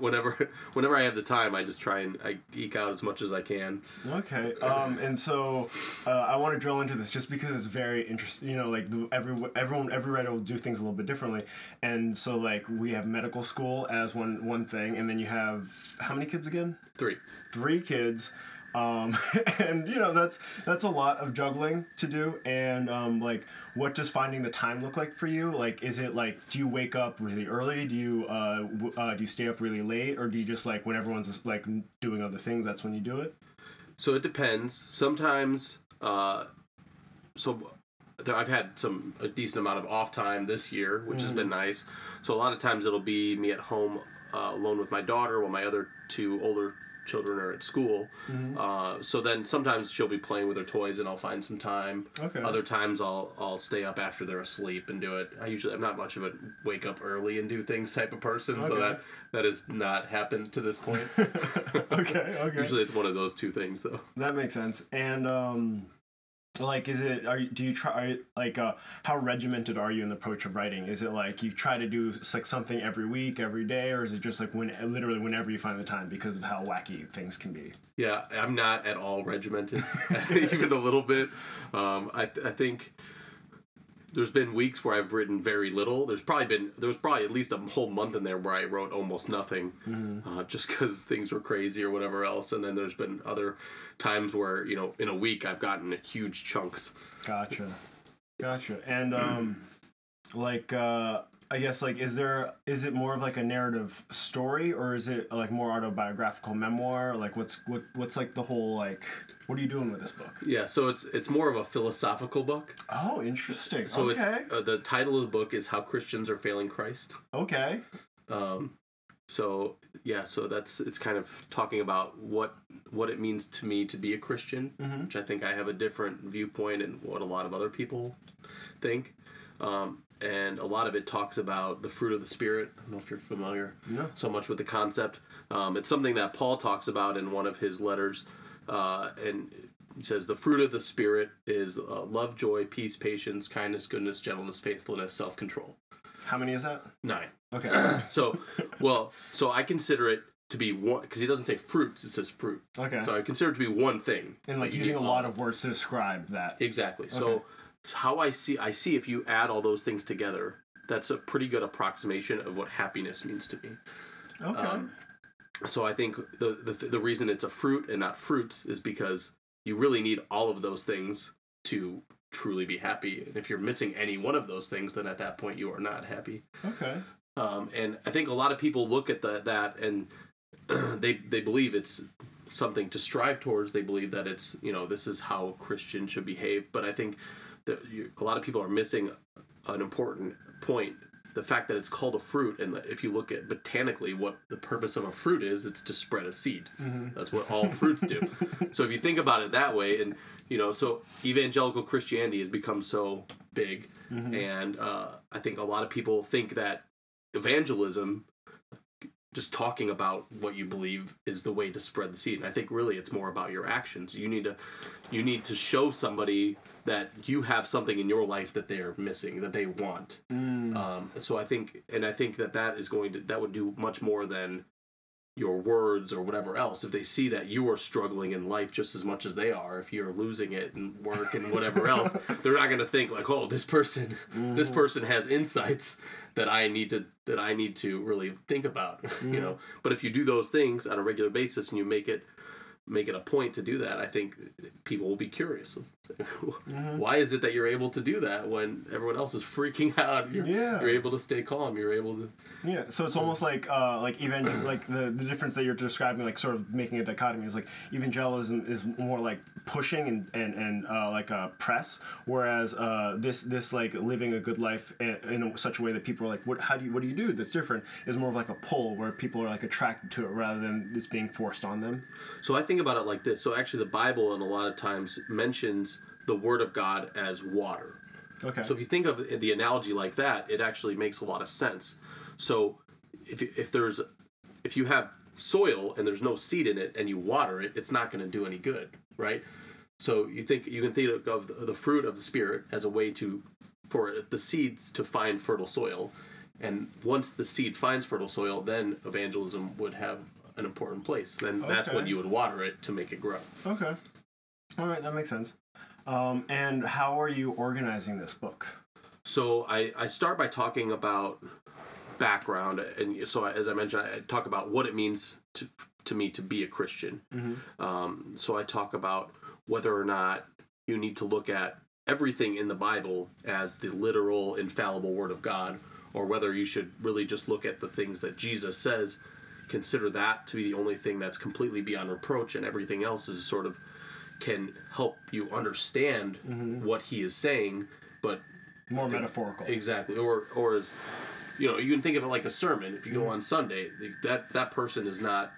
whenever whenever I have the time, I just try and I geek out as much as I can. Okay. Um, and so uh, I want to drill into this just because it's very interesting. You know, like the, every everyone every writer will do things a little bit differently. And so like we have medical school as one one thing, and then you have how many kids again? Three. three kids um, and you know that's that's a lot of juggling to do. And um, like what does finding the time look like for you? Like is it like do you wake up really early? Do you uh, w- uh, do you stay up really late? Or do you just like when everyone's like doing other things that's when you do it? So it depends. Sometimes, uh, so there, I've had some a decent amount of off time this year, which has been nice. So a lot of times it'll be me at home uh, alone with my daughter, while my other two older children are at school. Uh, so then sometimes she'll be playing with her toys, and I'll find some time. Okay. Other times I'll I'll stay up after they're asleep and do it. I usually I'm not much of a wake up early and do things type of person, so that that has not happened to this point. okay okay usually it's one of those two things though. that makes sense and um like is it are you, do you try are like uh how regimented are you in the approach of writing is it like you try to do like something every week every day or is it just like when literally whenever you find the time because of how wacky things can be Yeah, I'm not at all regimented, even a little bit. Um, I, I think there's been weeks where I've written very little. There's probably been there's probably at least a whole month in there where I wrote almost nothing, uh, just because things were crazy or whatever else. And then there's been other times where you know in a week I've gotten huge chunks. Gotcha. Gotcha. And um like uh I guess like is there is it more of like a narrative story or is it like more autobiographical memoir? Like what's what what's like the whole like what are you doing with this book? Yeah, so it's it's more of a philosophical book. Oh, interesting. So okay. it's uh, the title of the book is How Christians Are Failing Christ. okay. Um, so yeah, so that's it's kind of talking about what what it means to me to be a Christian, Mhm. which I think I have a different viewpoint and what a lot of other people think. Um, and a lot of it talks about the fruit of the spirit. I don't know if you're familiar No. so much with the concept. Um, it's something that Paul talks about in one of his letters, uh, and he says the fruit of the spirit is uh, love, joy, peace, patience, kindness, goodness, gentleness, faithfulness, self control. How many is that? Nine. Okay. So, well, so I consider it to be one because he doesn't say fruits; it says fruit. Okay. So I consider it to be one thing. and like using a lot of words to describe that. Exactly. So Okay. How I see I see if you add all those things together, that's a pretty good approximation of what happiness means to me. Okay. Um, so I think the, the the reason it's a fruit and not fruits is because you really need all of those things to truly be happy. And if you're missing any one of those things, then at that point you are not happy. okay. Um, and I think a lot of people look at the, that and they they believe it's something to strive towards. They believe that it's you know this is how a Christian should behave. But I think that you, a lot of people are missing an important point. The fact that it's called a fruit, and that if you look at botanically what the purpose of a fruit is, it's to spread a seed. That's what all fruits do. so if you think about it that way, and you know, so evangelical Christianity has become so big, and uh, I think a lot of people think that evangelism just talking about what you believe is the way to spread the seed and i think really it's more about your actions you need to you need to show somebody that you have something in your life that they're missing that they want. Mm. Um, so i think and i think that that is going to that would do much more than your words or whatever else. If they see that you are struggling in life just as much as they are if you're losing it in work and whatever else they're not going to think like oh this person this mm. person has insights that i need to that i need to really think about you mm. know? But if you do those things on a regular basis and you make it make it a point to do that i think people will be curious why is it that you're able to do that when everyone else is freaking out you're, Yeah. you're able to stay calm you're able to Yeah, so it's almost like uh, like evangel like the, the difference that you're describing, like sort of making a dichotomy is like evangelism is more like pushing and and, and uh, like a press, whereas uh, this this like living a good life in, in such a way that people are like, what how do you what do you do that's different is more of like a pull where people are like attracted to it rather than this being forced on them. So I think about it like this. So actually, the Bible, in a lot of times, mentions the Word of God as water. Okay. So if you think of the analogy like that, it actually makes a lot of sense. So if if there's if you have soil and there's no seed in it and you water it, it's not going to do any good, right? So you think you can think of the fruit of the spirit as a way to for the seeds to find fertile soil, and once the seed finds fertile soil, then evangelism would have an important place. Then that's when you would water it to make it grow. okay. All right, that makes sense. Um, and how are you organizing this book? So I, I start by talking about background, and so as I mentioned, I talk about what it means to to me to be a Christian. Um, so I talk about whether or not you need to look at everything in the Bible as the literal, infallible Word of God, or whether you should really just look at the things that Jesus says. Consider that to be the only thing that's completely beyond reproach, and everything else is sort of can help you understand what he is saying, but More metaphorical. Exactly, or or as you know, you can think of it like a sermon. If you Mm-hmm. go on Sunday, that that person is not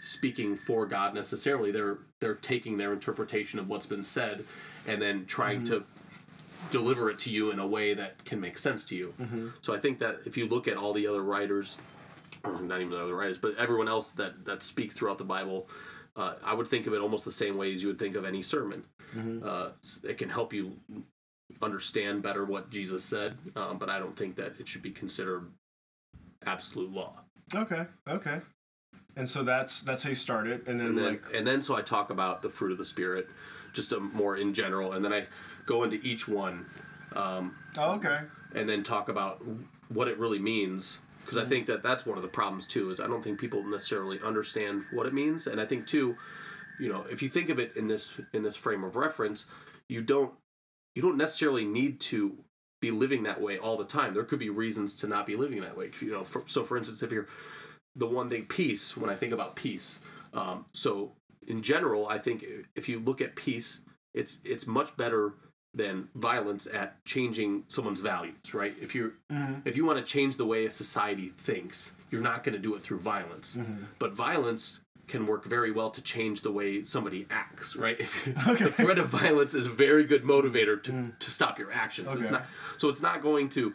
speaking for God necessarily. They're they're taking their interpretation of what's been said and then trying Mm-hmm. to deliver it to you in a way that can make sense to you. Mm-hmm. So I think that if you look at all the other writers, not even the other writers, but everyone else that that speak throughout the Bible, Uh, I would think of it almost the same way as you would think of any sermon. Uh, it can help you understand better what Jesus said, um, but I don't think that it should be considered absolute law. Okay. Okay. And so that's that's how you started, and then, And then, like and then so I talk about the fruit of the spirit, just a, more in general, and then I go into each one, um, oh, okay. and then talk about what it really means. Because I think that that's one of the problems too. Is I don't think people necessarily understand what it means, and I think too, you know, if you think of it in this in this frame of reference, you don't you don't necessarily need to be living that way all the time. There could be reasons to not be living that way. You know, for, so for instance, if you're the one thing peace, when I think about peace, um, so in general, I think if you look at peace, it's it's much better than violence at changing someone's values, right? If you are mm-hmm. if you want to change the way a society thinks, you're not going to do it through violence. Mm-hmm. But violence can work very well to change the way somebody acts, right? If the threat of violence is a very good motivator to, mm. to stop your actions. It's not so it's not going to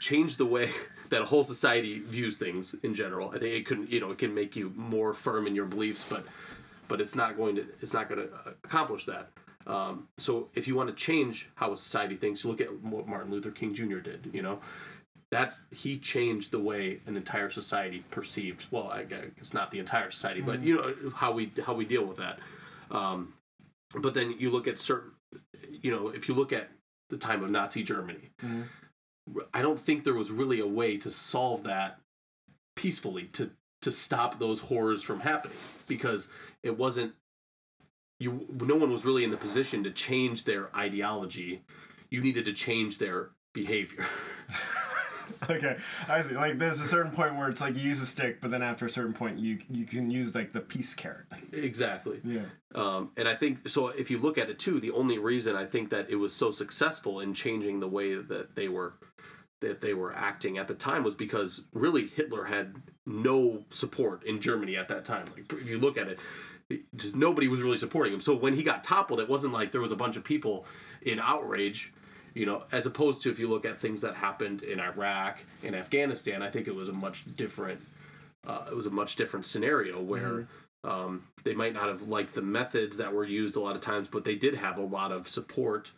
change the way that a whole society views things in general. I think it can, you know, it can make you more firm in your beliefs, but but it's not going to it's not going to accomplish that. Um, so if you want to change how a society thinks, you look at what Martin Luther King Jr. did. You know, that's he changed the way an entire society perceived. Well, I guess it's not the entire society, but you know how we how we deal with that. Um, but then you look at certain, you know, if you look at the time of Nazi Germany, I don't think there was really a way to solve that peacefully to to stop those horrors from happening because it wasn't you no one was really in the position to change their ideology you needed to change their behavior Okay, I see. Like, there's a certain point where it's like you use a stick, but then after a certain point, you you can use like the peace carrot. exactly Yeah. um, and i think so if you look at it too the only reason i think that it was so successful in changing the way that they were that they were acting at the time was because really hitler had no support in germany at that time like if you look at it it- just nobody was really supporting him. So when he got toppled it wasn't like there was a bunch of people in outrage you know as opposed to if you look at things that happened in iraq and afghanistan i think it was a much different uh, it was a much different scenario where um, they might not have liked the methods that were used a lot of times, but they did have a lot of support,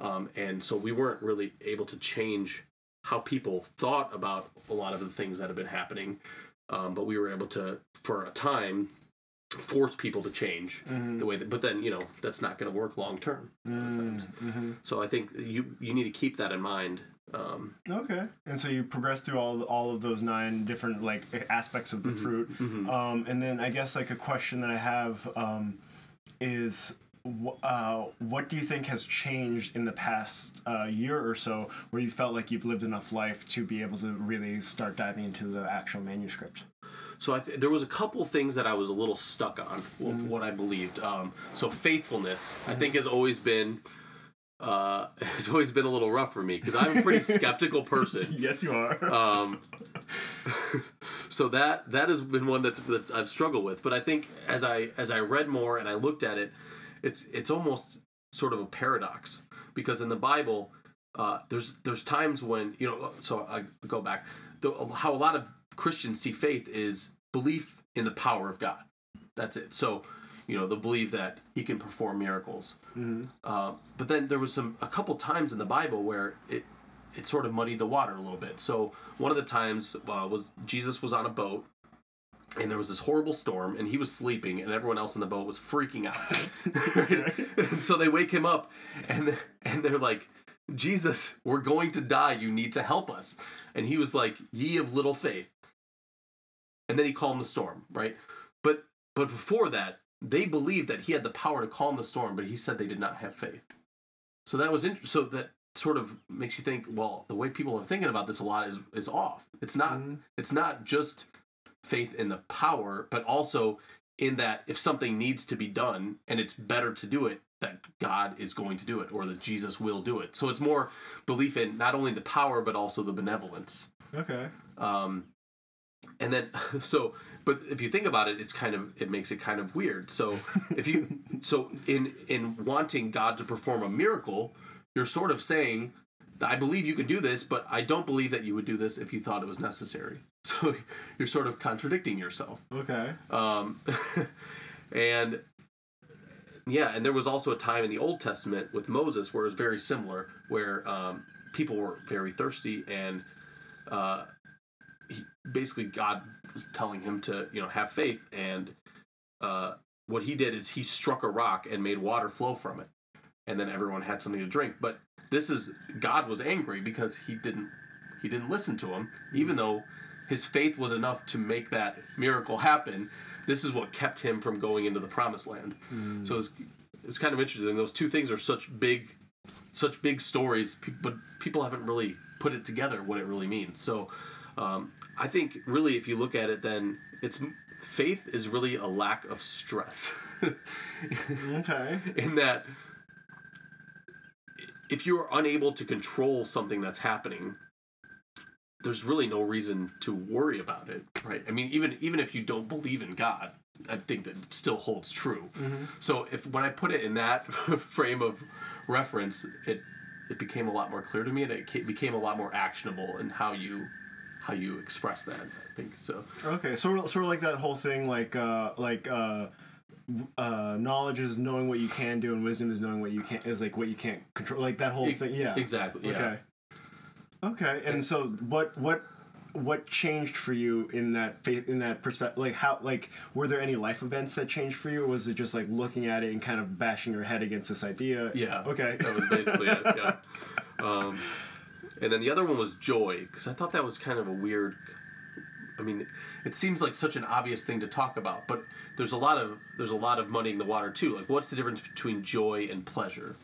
um, and so we weren't really able to change how people thought about a lot of the things that have been happening. Um, but we were able to, for a time, force people to change the way that. But then you know that's not going to work long term. sometimes. So I think you you need to keep that in mind. Um, Okay. And so you progress through all all of those nine different like aspects of the fruit, um, and then I guess like a question that I have um, is. Uh, what do you think has changed in the past uh, year or so where you felt like you've lived enough life to be able to really start diving into the actual manuscript? So I th- there was a couple things that I was a little stuck on of what I believed. Um, so faithfulness, I think, has always been uh, has always been a little rough for me because I'm a pretty skeptical person. Yes, you are. Um, so that that has been one that's, that I've struggled with. But I think as I as I read more and I looked at it, it's it's almost sort of a paradox because in the Bible, uh, there's there's times when you know. So I go back. The, how a lot of Christians see faith is belief in the power of God. That's it. So you know the belief that He can perform miracles. Uh, but then there was some a couple times in the Bible where it it sort of muddied the water a little bit. So one of the times uh, was Jesus was on a boat and there was this horrible storm and he was sleeping and everyone else in the boat was freaking out. So they wake him up and and they're like Jesus, we're going to die. You need to help us. And he was like, "Ye of little faith." And then he calmed the storm, right? But but before that, they believed that he had the power to calm the storm, but he said they did not have faith. So that was interesting. So that sort of makes you think, well, the way people are thinking about this a lot is is off. It's not. It's not just faith in the power, but also in that if something needs to be done and it's better to do it, that God is going to do it or that Jesus will do it. So it's more belief in not only the power but also the benevolence. okay. Um, and then so but if you think about it it's kind of it makes it kind of weird. So if you so in in wanting god to perform a miracle you're sort of saying i believe you can do this but i don't believe that you would do this if you thought it was necessary. So you're sort of contradicting yourself. Okay. um, And yeah, and there was also a time in the Old Testament with Moses where it was very similar, where um, people were very thirsty, and uh, he, basically God was telling him to, you know, have faith. And uh, what he did is he struck a rock and made water flow from it, and then everyone had something to drink. But this is God was angry because he didn't he didn't listen to him, even though his faith was enough to make that miracle happen this is what kept him from going into the promised land. Mm. So it's, it's kind of interesting. Those two things are such big, such big stories, but people haven't really put it together what it really means. So um, I think really, if you look at it, then it's faith is really a lack of stress. okay. In that, if you are unable to control something that's happening, there's really no reason to worry about it, right? I mean, even even if you don't believe in God, I think that it still holds true. Mm-hmm. So if when I put it in that frame of reference, it it became a lot more clear to me, and it became a lot more actionable in how you how you express that. I think so. Okay, sort of, sort of like that whole thing, like uh, like uh, uh, knowledge is knowing what you can do, and wisdom is knowing what you can't is like what you can't control. Like that whole E- thing. Yeah. Exactly. Yeah. Okay. Okay, and so what what what changed for you in that faith in that perspective? Like how like were there any life events that changed for you, or was it just like looking at it and kind of bashing your head against this idea? Yeah. Okay. That was basically it. Yeah. Um, and then the other one was joy because I thought that was kind of a weird. I mean, it seems like such an obvious thing to talk about, but there's a lot of there's a lot of muddying the water too. Like, what's the difference between joy and pleasure?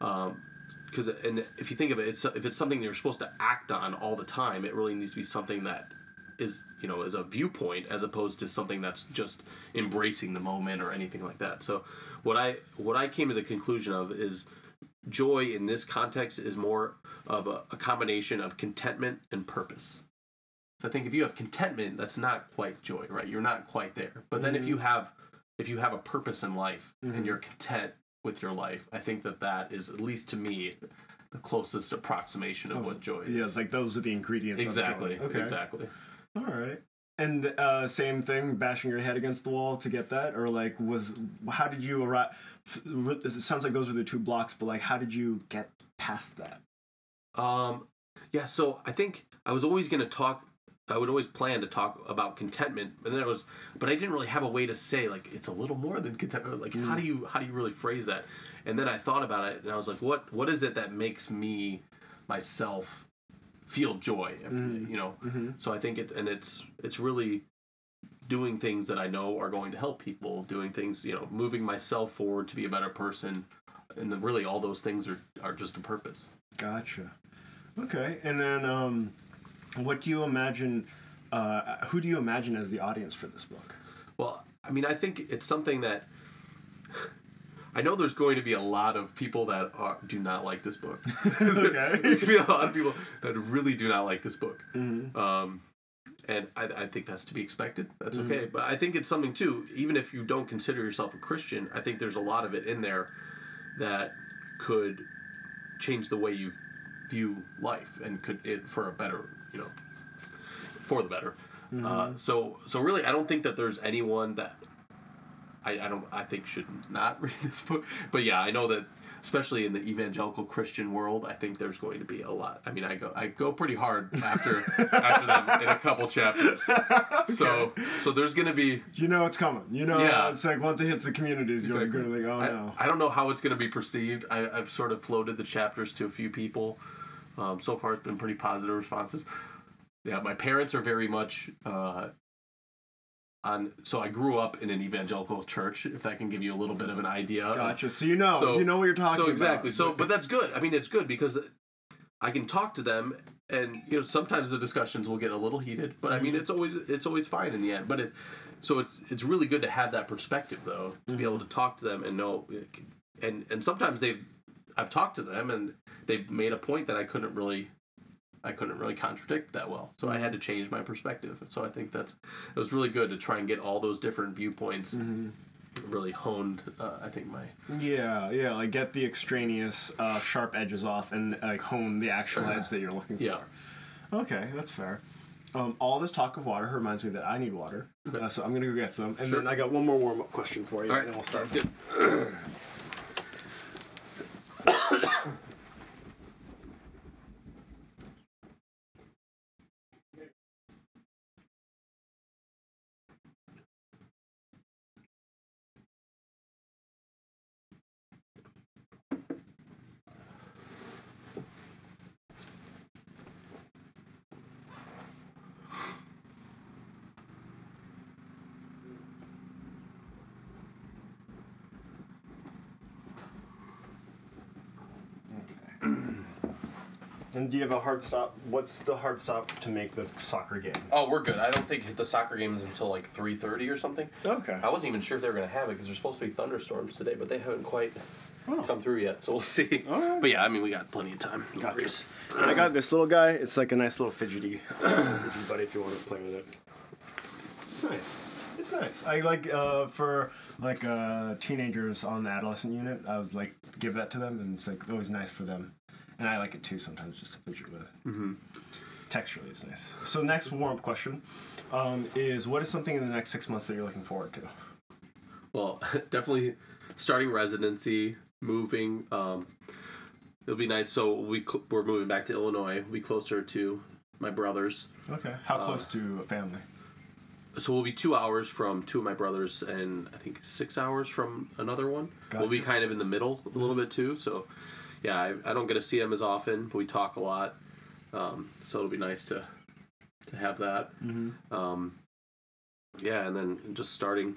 Um, because and if you think of it, it's if it's something you're supposed to act on all the time, it really needs to be something that is you know is a viewpoint as opposed to something that's just embracing the moment or anything like that. So what I what I came to the conclusion of is joy in this context is more of a, a combination of contentment and purpose. So I think if you have contentment, that's not quite joy, right? You're not quite there. But then if you have if you have a purpose in life and you're content with your life, I think that that is at least to me the closest approximation of what joy is. Yeah, it's like those are the ingredients. Exactly. Okay. Exactly. All right. And uh, same thing, bashing your head against the wall to get that, or like was how did you arrive? It sounds like those were the two blocks, but like how did you get past that? Um, yeah, so I think I was always going to talk. I would always plan to talk about contentment, and then it was, but I didn't really have a way to say like it's a little more than contentment. Like how do mm. you how do you really phrase that? And then I thought about it, and I was like, what what is it that makes me myself feel joy? Mm. You know. Mm-hmm. So I think it, and it's it's really doing things that I know are going to help people, doing things you know, moving myself forward to be a better person, and really all those things are are just a purpose. Gotcha. Okay, and then um, what do you imagine? Uh, who do you imagine as the audience for this book? Well, I mean, I think it's something that I know there's going to be a lot of people that are, do not like this book. Okay. there's going to be a lot of people that really do not like this book. Mm-hmm. Um, and I, I think that's to be expected. That's okay. But I think it's something too, even if you don't consider yourself a Christian, I think there's a lot of it in there that could change the way you view life and could it for a better, you know, for the better. Uh, so so really, I don't think that there's anyone that I, I don't I think should not read this book. But yeah, I know that especially in the evangelical Christian world, I think there's going to be a lot. I mean, I go I go pretty hard after after that in a couple chapters. So so there's going to be You know it's coming. You know Yeah. it's like once it hits the communities, you're Exactly. going to think, oh I, no. I don't know how it's going to be perceived. I, I've sort of floated the chapters to a few people. Um, so far, it's been pretty positive responses. Yeah, my parents are very much uh, on. So I grew up in an evangelical church. If that can give you a little bit of an idea. of- Gotcha. So you know, So- you know what you're talking about. so about. exactly. So, but that's good. I mean, it's good because I can talk to them, and you know, sometimes the discussions will get a little heated. But I mean, Mm-hmm. it's always it's always fine in the end. But it, so it's it's really good to have that perspective though, to be Mm-hmm. able to talk to them and know, and and sometimes they've I've talked to them and they've made a point that I couldn't really. I couldn't really contradict that well, so I had to change my perspective. So I think that's it was really good to try and get all those different viewpoints Mm-hmm. really honed. Uh, I think my yeah, yeah, like get the extraneous uh, sharp edges off and like hone the actual edge that you're looking for. Yeah. Okay, that's fair. Um, all this talk of water reminds me that I need water, uh, so I'm gonna go get some. And then I got one more warm up question for you, All and right, then we'll start. sounds good. And do you have a hard stop? What's the hard stop to make the soccer game? Oh, we're good. I don't think the soccer game is until like three thirty or something. Okay. I wasn't even sure if they were gonna have it because there's supposed to be thunderstorms today, but they haven't quite Oh. come through yet. So we'll see. But yeah, I mean, we got plenty of time. No Gotcha. I got this little guy. It's like a nice little fidgety, fidgety buddy if you want to play with it. It's nice. It's nice. I like uh, for like uh, teenagers on the adolescent unit. I would like give that to them, and it's like always nice for them. And I like it too sometimes just to fidget with. Mm-hmm. Texturally, it's nice. So next warm up question um, is: What is something in the next six months that you're looking forward to? Well, definitely starting residency, moving. Um, it'll be nice. So we cl- we're moving back to Illinois. We'll be closer to my brothers. Okay. How close to a family? So we'll be two hours from two of my brothers, and I think six hours from another one. We'll be kind of in the middle a little bit too. So, yeah, I, I don't get to see them as often, but we talk a lot. Um, so it'll be nice to to have that. Mm-hmm. Um, yeah, and then just starting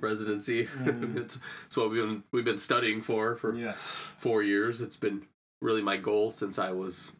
residency. Mm. it's it's what we've been we've been studying for for Yes. four years. It's been really my goal since I was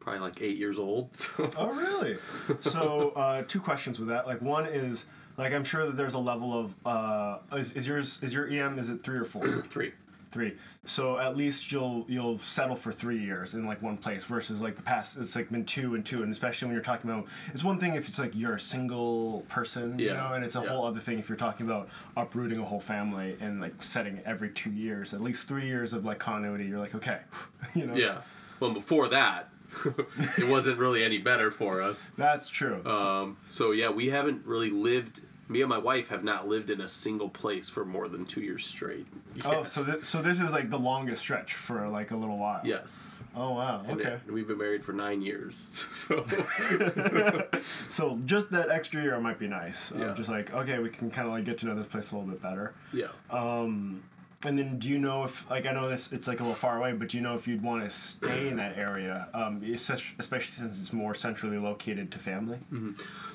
probably like eight years old. So. Oh, really? so, uh, two questions with that. Like, one is like I'm sure that there's a level of uh, is, is yours is your EM is it three or four? Three. Three. So at least you'll you'll settle for three years in like one place versus like the past. It's like been two and two, and especially when you're talking about it's one thing if it's like you're a single person, you know, and it's a Yeah. whole other thing if you're talking about uprooting a whole family and like setting every two years, at least three years of like continuity. You're like okay, you know. Yeah. Well, before that, it wasn't really any better for us. That's true. Um, so yeah, we haven't really lived. Me and my wife have not lived in a single place for more than two years straight. Oh, so th- so this is like the longest stretch for like a little while. yes. Oh wow. And Okay. it- we've been married for nine years. So so just that extra year might be nice. Um, Yeah. Just like okay, we can kind of like get to know this place a little bit better. yeah. Um, and then do you know if like I know this it's like a little far away, but do you know if you'd want to stay in that area, um, especially especially since it's more centrally located to family?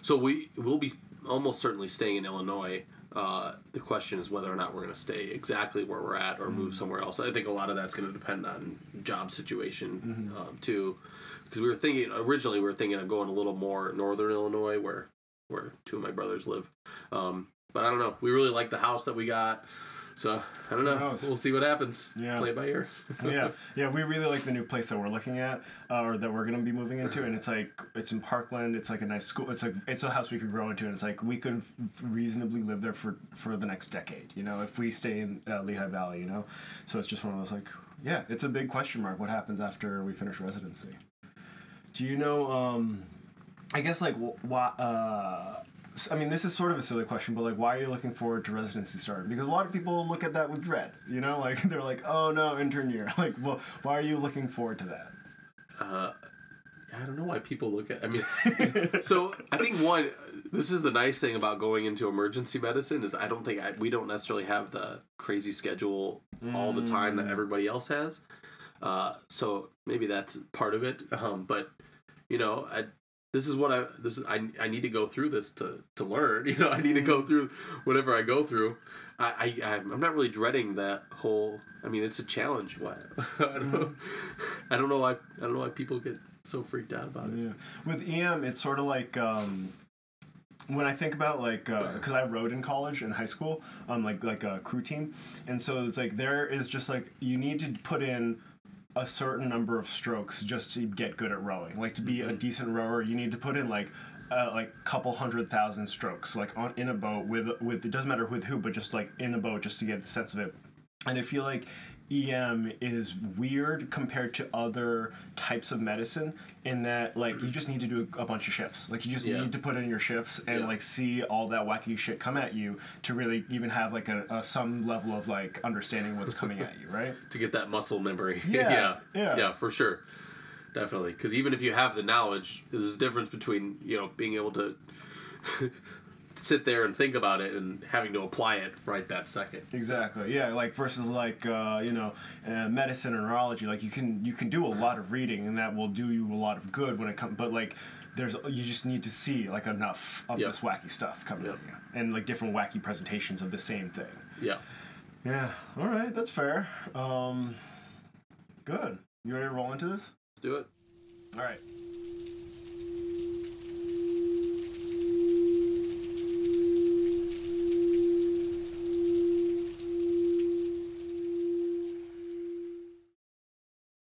So we will be almost certainly staying in Illinois. Uh, the question is whether or not we're going to stay exactly where we're at or move somewhere else. I think a lot of that's going to depend on job situation um, too, because we were thinking originally we were thinking of going a little more northern Illinois where where two of my brothers live. Um, but I don't know. We really like the house that we got. So I don't know. We'll see what happens. Yeah. Play it by ear. yeah, yeah, we really like the new place that we're looking at, uh, or that we're gonna be moving into, and it's like it's in Parkland. It's like a nice school. It's like it's a house we could grow into, and it's like we could reasonably live there for for the next decade. You know, if we stay in uh, Lehigh Valley, you know, so it's just one of those like, yeah, it's a big question mark. What happens after we finish residency? Do you know? um I guess like why. Uh, I mean, this is sort of a silly question, but like, why are you looking forward to residency starting? Because a lot of people look at that with dread. You know, like they're like, "Oh no, intern year." Like, well, why are you looking forward to that? uh, I don't know why people look at. I mean, so I think one. This is the nice thing about going into emergency medicine is I don't think I, we don't necessarily have the crazy schedule all the time that everybody else has. Uh, so maybe that's part of it. Um, but you know, I, this is what I this is, I I need to go through this to to learn. You know, I need to go through whatever I go through. I, I I'm not really dreading that whole. I mean, it's a challenge. Why? I don't know. I don't know why. I don't know why people get so freaked out about it. Yeah. With EM, it's sort of like um, when I think about like because I rode in college and high school, um, like like a crew team, and so it's like there is just like you need to put in a certain number of strokes just to get good at rowing. Like to be a decent rower, you need to put in like uh, like couple hundred thousand strokes, like on in a boat with with it doesn't matter with who, but just like in a boat just to get the sense of it. And I feel like EM is weird compared to other types of medicine in that like you just need to do a bunch of shifts. Like you just Yeah. need to put in your shifts and Yeah. like see all that wacky shit come at you to really even have like a, a some level of like understanding what's coming at you, right? to get that muscle memory. Yeah, yeah, yeah. yeah, for sure, definitely. Because even if you have the knowledge, there's a difference between you know being able to sit there and think about it and having to apply it right that second. Exactly. Yeah, like versus like uh, you know, uh, medicine or neurology. Like you can you can do a lot of reading and that will do you a lot of good when it comes. But like there's you just need to see like enough of Yep. this wacky stuff coming Yep. at you and like different wacky presentations of the same thing. Yeah. Yeah. All right, that's fair. Um, good. You ready to roll into this? Let's do it. All right.